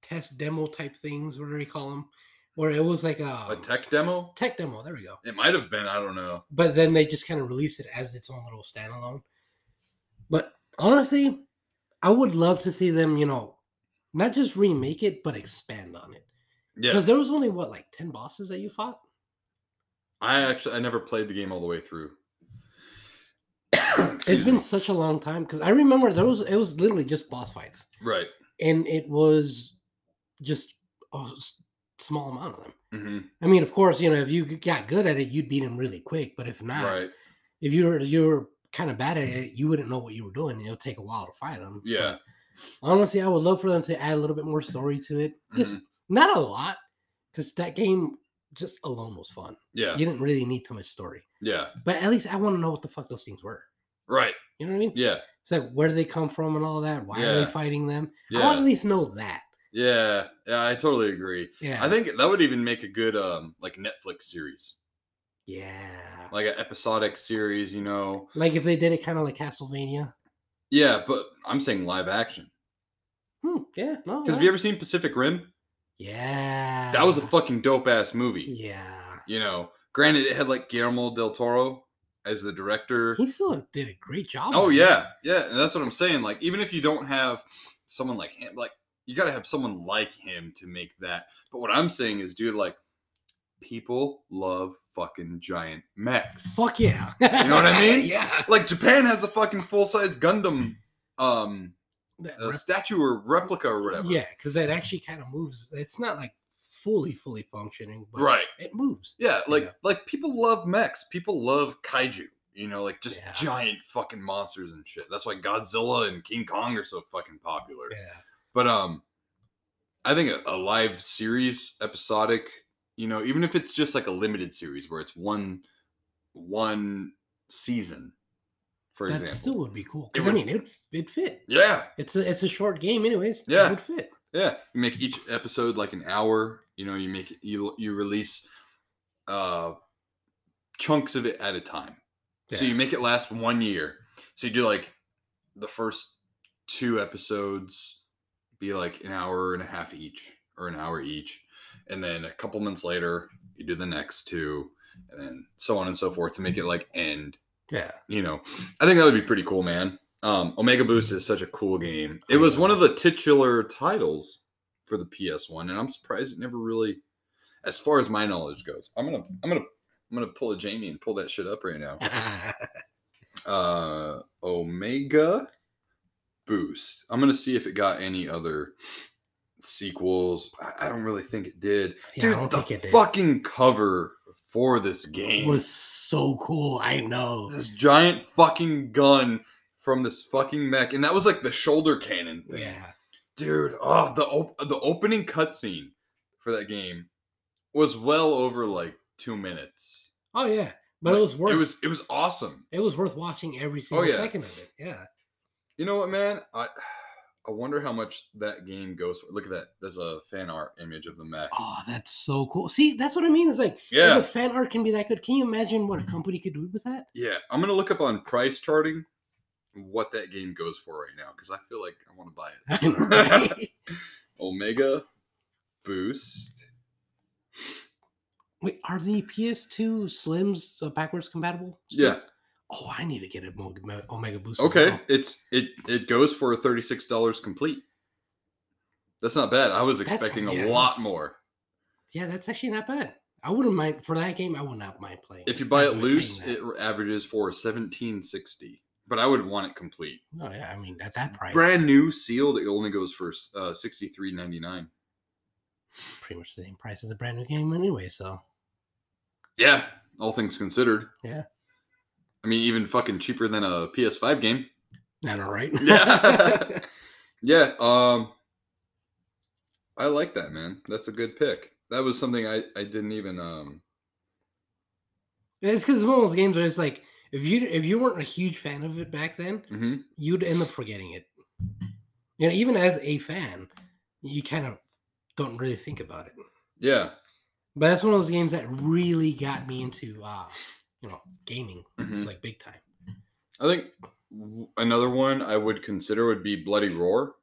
test demo type things? What do they call them? Where it was like a, A tech demo? tech demo. There we go. It might have been. I don't know. But then they just kind of released it as its own little standalone. But honestly, I would love to see them, you know, not just remake it, but expand on it. Yeah. Because there was only what like ten bosses that you fought. I actually I never played the game all the way through. it's been such a long time because I remember there was it was literally just boss fights, right. and it was just oh, s- small amount of them. hmm I mean, of course, you know, if you got good at it, you'd beat them really quick. But if not, Right. if you're you're kind of bad at it, you wouldn't know what you were doing. It'll take a while to fight them. Yeah. honestly, I would love for them to add a little bit more story to it. Just not a lot, because that game just alone was fun. Yeah. You didn't really need too much story, Yeah. but at least I want to know what the fuck those things were. Right. You know what I mean? Yeah. It's like where do they come from and all that? Why are Yeah. they fighting them? I want to at least know that. Yeah. Yeah, I totally agree. Yeah. I think that would even make a good um like Netflix series. Yeah. Like an episodic series, you know. Like if they did it kind of like Castlevania. Yeah, but I'm saying live action. Hmm, yeah. No. Because have you ever seen Pacific Rim? Yeah. That was a fucking dope ass movie. Yeah. You know, granted, it had like Guillermo del Toro as the director. He still did a great job. Oh yeah, yeah, and that's what I'm saying. Like, even if you don't have someone like him, like you got to have someone like him to make that. But what I'm saying is, dude, like people love fucking giant mechs. Fuck yeah. You know what I mean? yeah. Like Japan has a fucking full size Gundam um rep- statue or replica or whatever. yeah, because that actually kind of moves. It's not like fully, fully functioning, but Right. it moves. Yeah, like Yeah. like people love mechs. People love kaiju. You know, like just Yeah. giant fucking monsters and shit. That's why Godzilla and King Kong are so fucking popular. Yeah. But um, I think a, a live series, episodic, you know, even if it's just like a limited series where it's one one season, for that example. still would be cool. Because I mean, it it fit. yeah, It's a it's a short game, anyways. Yeah. it would fit. yeah. You make each episode like an hour. You know, you make you you release uh chunks of it at a time. Yeah. So you make it last one year. So you do like the first two episodes be like an hour and a half each or an hour each. And then a couple months later, you do the next two, and then so on and so forth to make it like end. Yeah. You know, I think that would be pretty cool, man. Um, Omega Boost is such a cool game. It was one of the titular titles for the PS1, and I'm surprised it never really, as far as my knowledge goes. I'm gonna, I'm gonna, I'm gonna pull a Jamie and pull that shit up right now uh omega boost i'm gonna see if it got any other sequels i, I don't really think it did Yeah, dude the it did. fucking cover for this It game was so cool. I know. this giant fucking gun from this fucking mech and that was like the shoulder cannon thing Yeah. dude oh the op- the opening cutscene for that game was well over like two minutes Oh yeah. But it was worth it was it was awesome it was worth watching every single oh, yeah. second of it. Yeah. You know what, man? I I wonder how much that game goes for. Look at that. There's a fan art image of the mech. Oh, that's so cool. See, that's what I mean. It's like Yeah. if fan art can be that good. Can you imagine what a company could do with that? Yeah, I'm gonna look up on price charting what that game goes for right now because I feel like I want to buy it. I know, right? Omega Boost. Wait, are the PS2 Slims uh, backwards compatible? still? Yeah. Oh, I need to get a Omega Boost. Okay. well. It's it it goes for thirty six dollars complete. That's not bad. I was expecting a lot more. Yeah, that's actually not bad. I wouldn't mind for that game. I would not mind playing. If you buy it loose, it averages for seventeen sixty. But I would want it complete. that. Oh yeah, I mean at that price, brand new sealed it only goes for uh 63.99 pretty much the same price as a brand new game anyway. So yeah all things considered Yeah. I mean even fucking cheaper than a ps5 game I know, right? Yeah. yeah um i like that man that's a good pick that was something i i didn't even um it's because one of those games where it's like if you if you weren't a huge fan of it back then, mhm. you'd end up forgetting it. You know, even as a fan, you kind of don't really think about it. yeah But that's one of those games that really got me into, uh, you know, gaming mhm. like big time. i think w- another one i would consider would be bloody roar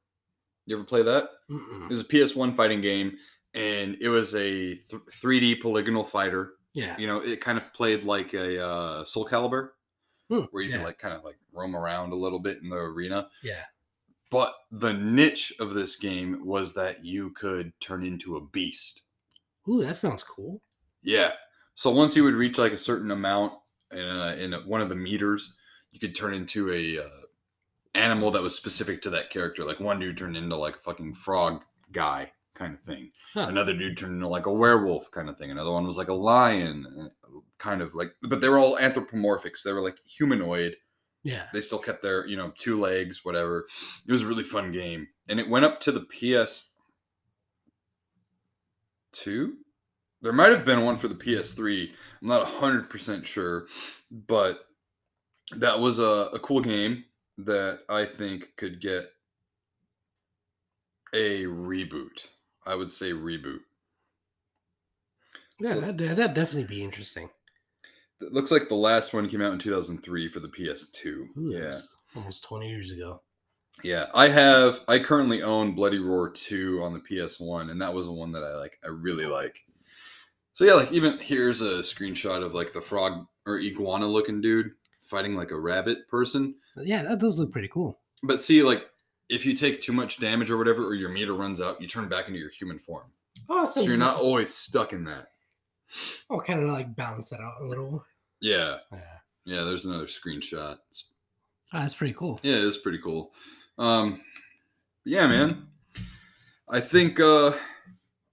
you ever play that Mm-mm. it was a ps1 fighting game and it was a th- 3d polygonal fighter Yeah, you know, it kind of played like a uh, Soul Calibur, Hmm, where you yeah, can like kind of like roam around a little bit in the arena. yeah. But the niche of this game was that you could turn into a beast. Ooh, that sounds cool. Yeah. So once you would reach like a certain amount in, a, in a, one of the meters, you could turn into a uh, animal that was specific to that character. Like one dude turned into like a fucking frog guy kind of thing. Huh. Another dude turned into like a werewolf kind of thing. Another one was like a lion, uh, kind of like, but they were all anthropomorphic. So they were like humanoid. Yeah, They still kept their, you know, two legs, whatever. It was a really fun game. And it went up to the PS two. There might have been one for the PS3. I'm not 100% sure, but that was a, a cool game. that I think could get a reboot. I would say reboot. Yeah, So- that that'd definitely be interesting. It looks like the last one came out in 2003 for the PS2. Ooh, yeah. almost twenty years ago. Yeah, I have. I currently own Bloody Roar 2 on the PS1, and that was the one that I like. I really like. So yeah, like even here's a screenshot of like the frog or iguana looking dude fighting like a rabbit person. Yeah, that does look pretty cool. But see, like if you take too much damage or whatever, or your meter runs out, you turn back into your human form. Oh, So you're not always stuck in that. Oh, kind of like balance that out a little. Yeah, Yeah, yeah. There's another screenshot. Oh, that's pretty cool. yeah, it's pretty cool. Um, yeah, man. I think uh,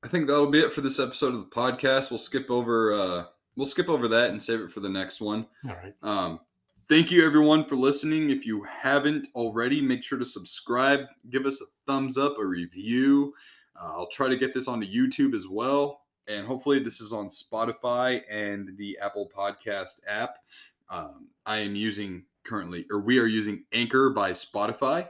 I think that'll be it for this episode of the podcast. We'll skip over uh, we'll skip over that and save it for the next one. All right. Um, thank you everyone for listening. If you haven't already, make sure to subscribe, give us a thumbs up, a review. Uh, I'll try to get this onto YouTube as well, and hopefully this is on Spotify and the Apple Podcast app. Um, I am using currently, or we are using Anchor by Spotify.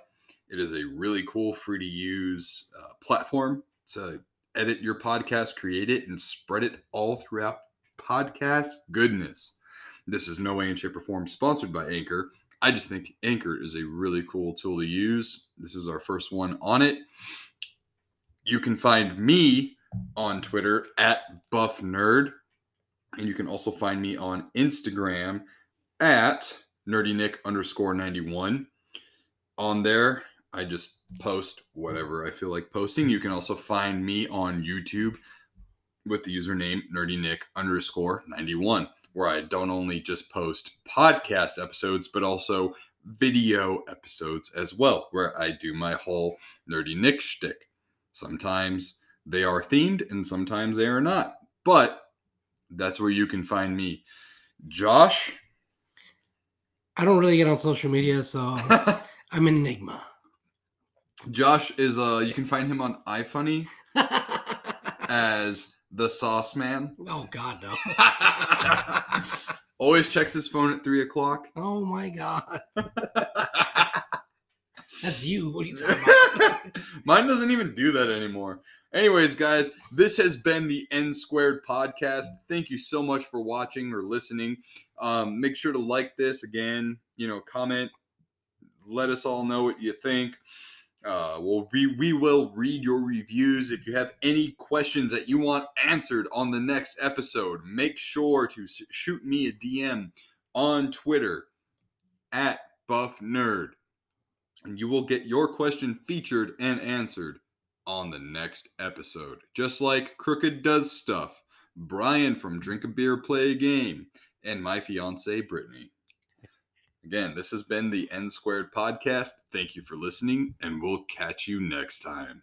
It is a really cool, free to use uh, platform to edit your podcast, create it, and spread it all throughout podcast goodness. This is no way in shape or form sponsored by Anchor. I just think Anchor is a really cool tool to use. This is our first one on it. You can find me on Twitter at Buff Nerd, and you can also find me on Instagram at nerdynick underscore 91. On there, I just post whatever I feel like posting. You can also find me on YouTube with the username nerdynick underscore 91 where I don't only just post podcast episodes, but also video episodes as well, where I do my whole nerdy Nick shtick. Sometimes they are themed and sometimes they are not, but that's where you can find me. Josh, I don't really get on social media, so I'm an enigma. Josh is uh you can find him on iFunny as the Sauce Man. oh God, no. Always checks his phone at three o'clock. oh my God, that's you. What are you talking about? Mine doesn't even do that anymore. Anyways, guys, this has been the N Squared podcast. Thank you so much for watching or listening. Um, make sure to like this again. You know, comment. Let us all know what you think. Uh, we'll we, we will read your reviews. If you have any questions that you want answered on the next episode, make sure to shoot me a DM on Twitter at Buff Nerd, and you will get your question featured and answered on the next episode. Just like Crooked Does Stuff, Brian from Drink a Beer, Play a Game, and my fiance Brittany. Again, this has been the N Squared Podcast. Thank you for listening, and we'll catch you next time.